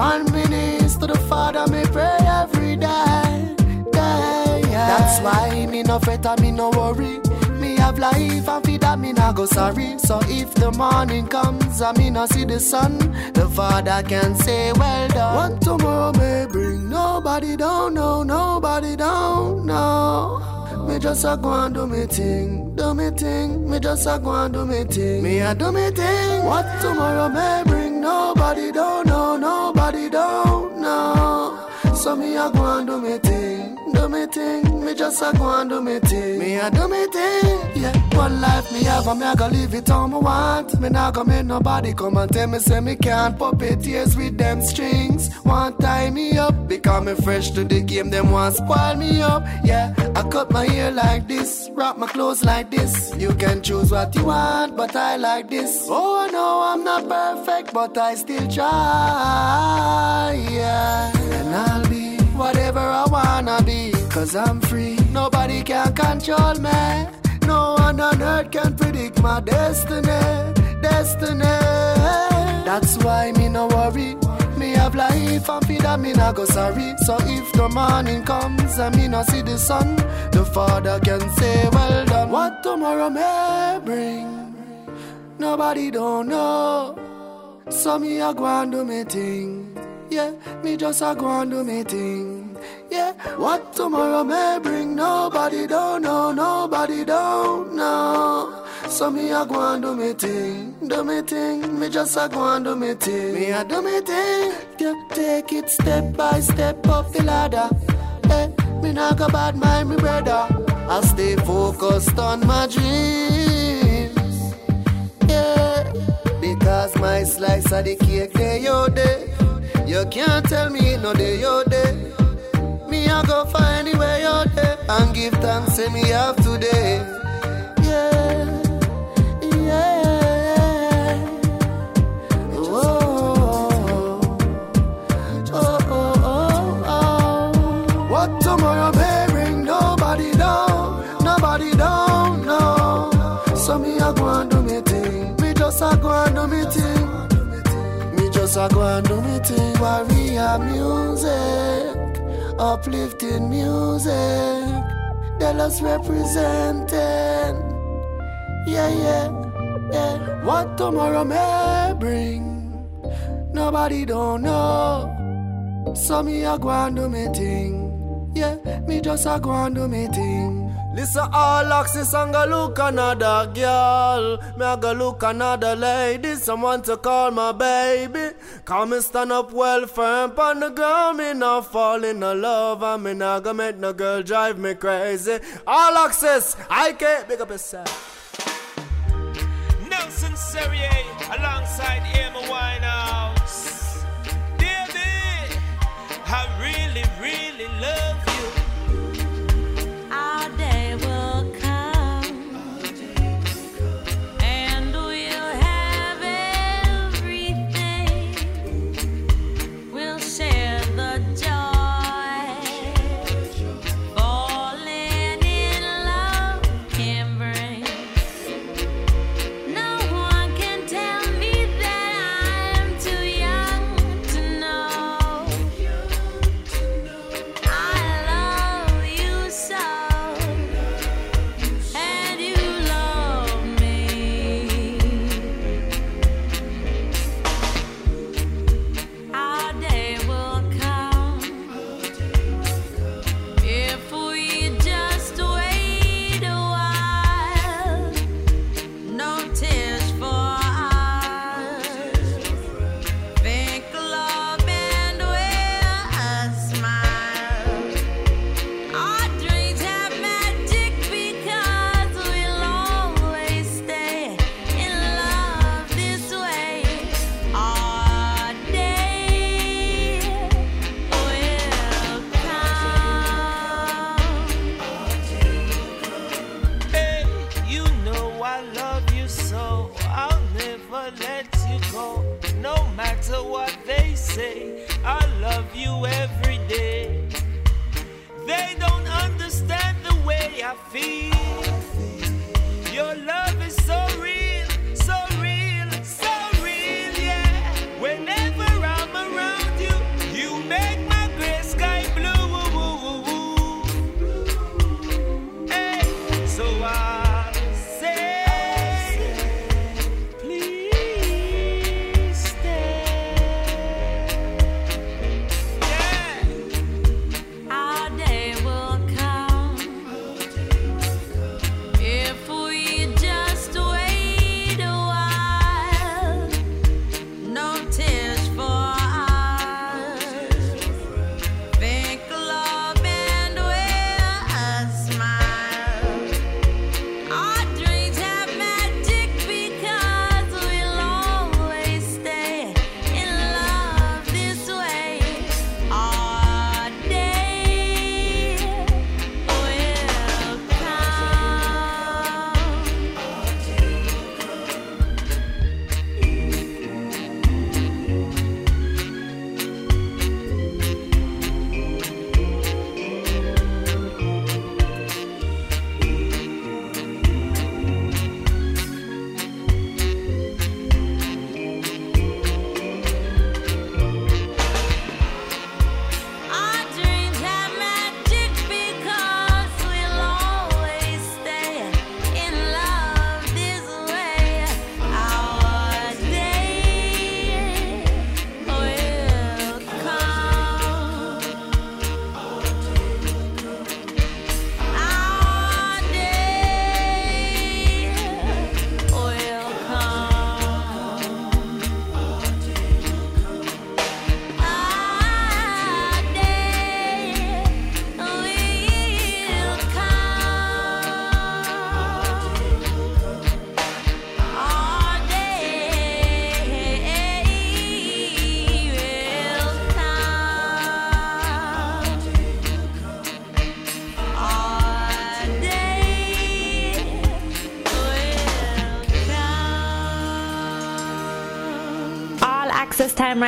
One minute to the Father, me pray every day. day yeah. That's why me no fret and me no worry. Me have life and feed that me not go sorry. So if the morning comes and me no see the sun, the Father can say, Well done. One tomorrow may bring, nobody down, no, nobody down, no. Me just a go and do me thing, do me thing. Me just a go and do me thing. Me a do me thing. What tomorrow may bring, nobody don't know, nobody don't know. So me a go and do me thing, me thing. Me just a go and do me thing. Me a do me thing. Yeah, one life me have, and me a go live it all me want. Me not go make nobody come and tell me say me can't puppet tears with them strings. One tie me up because me fresh to the game. Them want spoil me up. Yeah, I cut my hair like this, wrap my clothes like this. You can choose what you want, but I like this. Oh no, I'm not perfect, but I still try. Yeah, and I'll be whatever I wanna be, cause I'm free. Nobody can control me. No one on earth can predict my destiny. Destiny. That's why me no worry. Me have life and feed that me not go sorry. So if the morning comes and me no see the sun, the Father can say, Well done. What tomorrow may bring, nobody don't know. So me a go and do me thing. Yeah, me just a go and do me thing. Yeah, what tomorrow may bring, nobody don't know, nobody don't know. So me a go and do me thing, do me thing. Me just a go and do me thing. Me a do me thing. Yeah, take it step by step up the ladder. Hey, me not go bad mind me brother. I stay focused on my dreams. Yeah, because my slice of the cake day your day. You can't tell me no day yo day. Me a go find anywhere yo day and give thanks say me have today. A go and do me thing. Warrior music, uplifting music. Dallas representing. Yeah, yeah, yeah. What tomorrow may bring, nobody don't know. So me a go and do me thing. Yeah, me just a go and do me thing. Listen, all access and go look another girl. Me a go look another lady, someone to call my baby. Come and stand up well firm on the ground. Me not fall in love, and me not gonna make no girl drive me crazy. All Axe-S, I can't big up yourself. Nelson Serrier alongside Emma Winehouse. Baby, I really, really love you.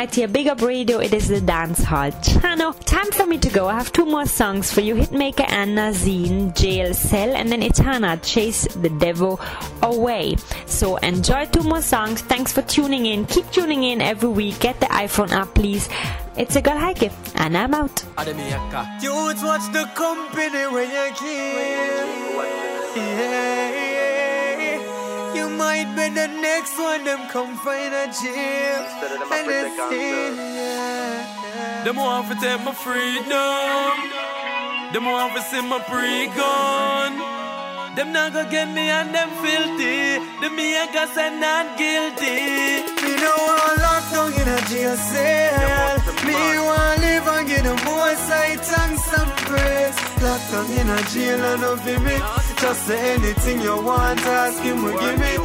Time right here. Big Up Radio, it is the dance hall channel. Time for me to go. I have two more songs for you Hitmaker and Nazine, Jail Cell, and then Etana, Chase the Devil Away. So enjoy two more songs. Thanks for tuning in. Keep tuning in every week. Get the iPhone app, please. It's a girl Heike, and I'm out. Youth watch the company when you keep. Yeah, you might next one. Them come find a jail and they say, yeah. Them want to take my freedom. Them want to see my pre-gun. Them not gonna get me and them filthy. The me I got say not guilty. Me no want locked down in a jail cell. Me want live and get a more sight and some praise. Locked down in a jail and no for me. Just say anything you want, ask him will give me.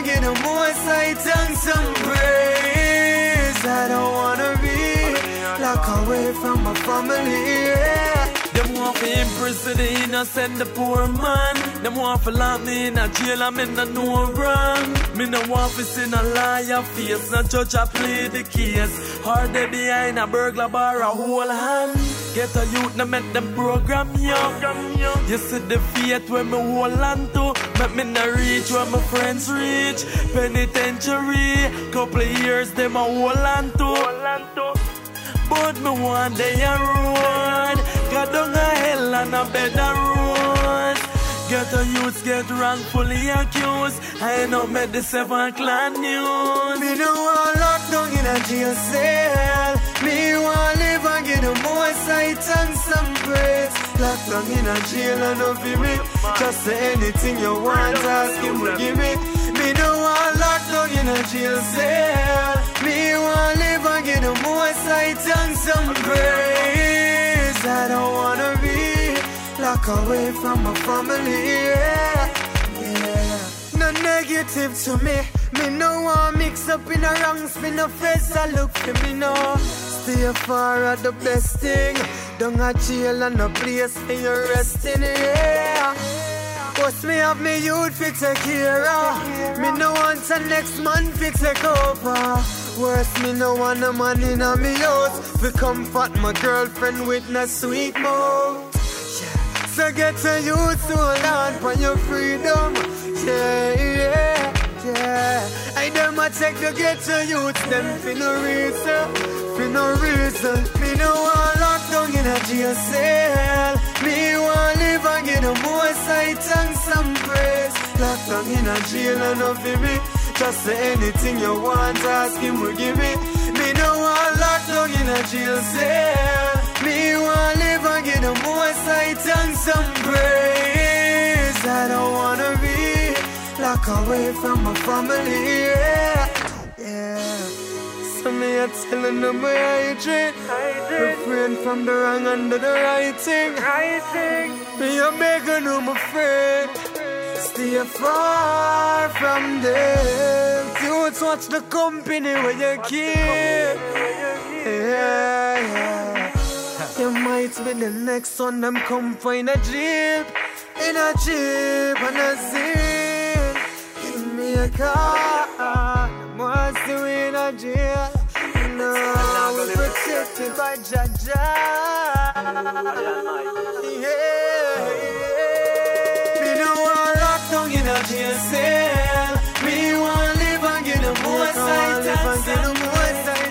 And get a more sight and some praise. I don't wanna be locked away from my family. Yeah. Them want to imprison the innocent, the poor man. Them want to lock me in a jail, I'm in a no wrong. Me no want to see no liar face, no judge I play the case. Hard they behind a burglar bar, a whole hand. Get a youth, no make them program you. You see the fate where me hold on to. Make me no reach where my friends reach. Penitentiary, couple years, them a hold on to. But me one day a road Got down a hell and a rose Get a youths get wrongfully accused I not met the seven clan news Me no want locked down in a jail cell. Me want live and get a more sight and some praise. Locked down in a jail and no for me. Just say anything you want, ask him will give me. Me no want locked down in a jail cell. Me want live and get a more sight and some praise. Locked away from my family. Yeah, yeah. No negative to me. Me no want mix up in a wrongs. Me no face I look for me no. Stay far at the best thing. Don't a jail and no place for you resting. Yeah. Cause me have me youth fi take care of. Me no want the next man fi take over. Worse, me no want a man in a me house. Fi comfort my girlfriend with no sweet mouth. So get a youth to on for your freedom. Yeah, yeah, yeah. I them a take to get a youth them for no reason, for no reason. Me no want lock down in a jail cell. Me want live and get a more sight and some praise. Locked down in a jail and no for me. Just say anything you want, ask him will give me. Me no want locked down in a jail cell. Me want live and get a more sight and some praise. I don't wanna be locked away from my family. Yeah, yeah. So me a telling them where I drink. Refrain from the wrong and do the right thing. Me a begging you, my friend. Stay far from them. Youths watch the company when you keep. Yeah, yeah. You might be the next one. Them come find a jeep. In a jeep and a zip. Give me a car. Them want to in a jail. No, we're protected by Jaja. Yeah. Me no want locked down in a jail cell. Me want live and get a more sight and get a more sight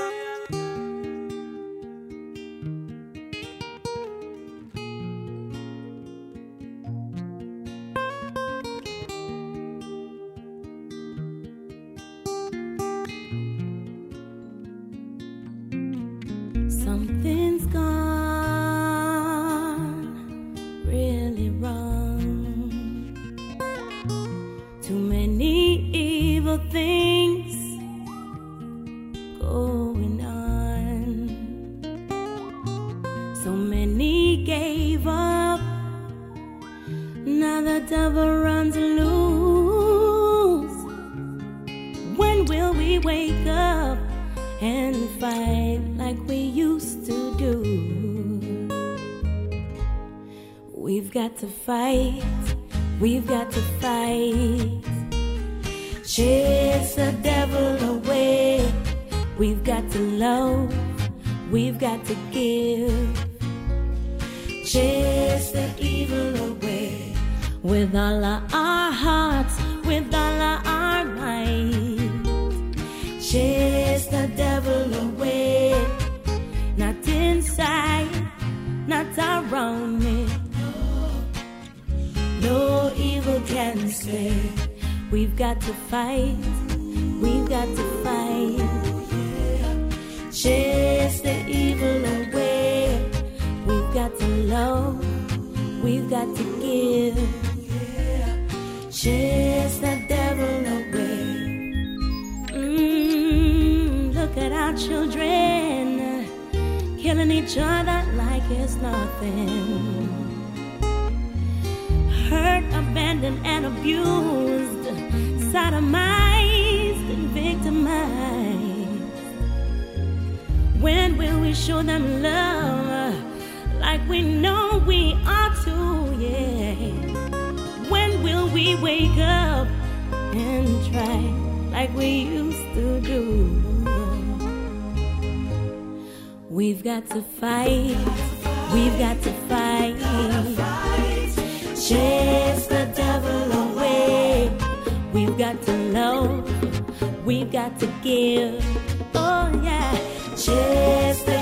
things going on. So many gave up Now the devil runs loose. When will we wake up and fight like we used to do? We've got to fight, we've got to fight. Chase the devil away. We've got to love, we've got to give. Chase the evil away with all our hearts, with all our might. Chase the devil away, not inside, not around me. No evil can stay. We've got to fight, we've got to fight. Chase the evil away. We've got to love, we've got to give. Chase the devil away. Mm, look at our children killing each other like it's nothing. Hurt, abandoned, and abused, sodomized, and victimized. When will we show them love like we know we ought to? Yeah. When will we wake up and try like we used to do? We've got to fight. We've got to fight. Chase We've got to give. Oh yeah. Chase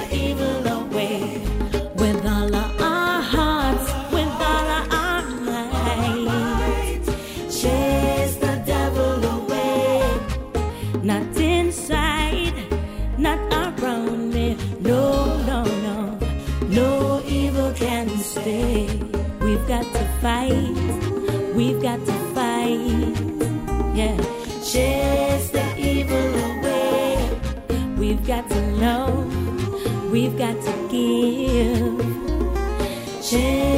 love, we've got to give. Chase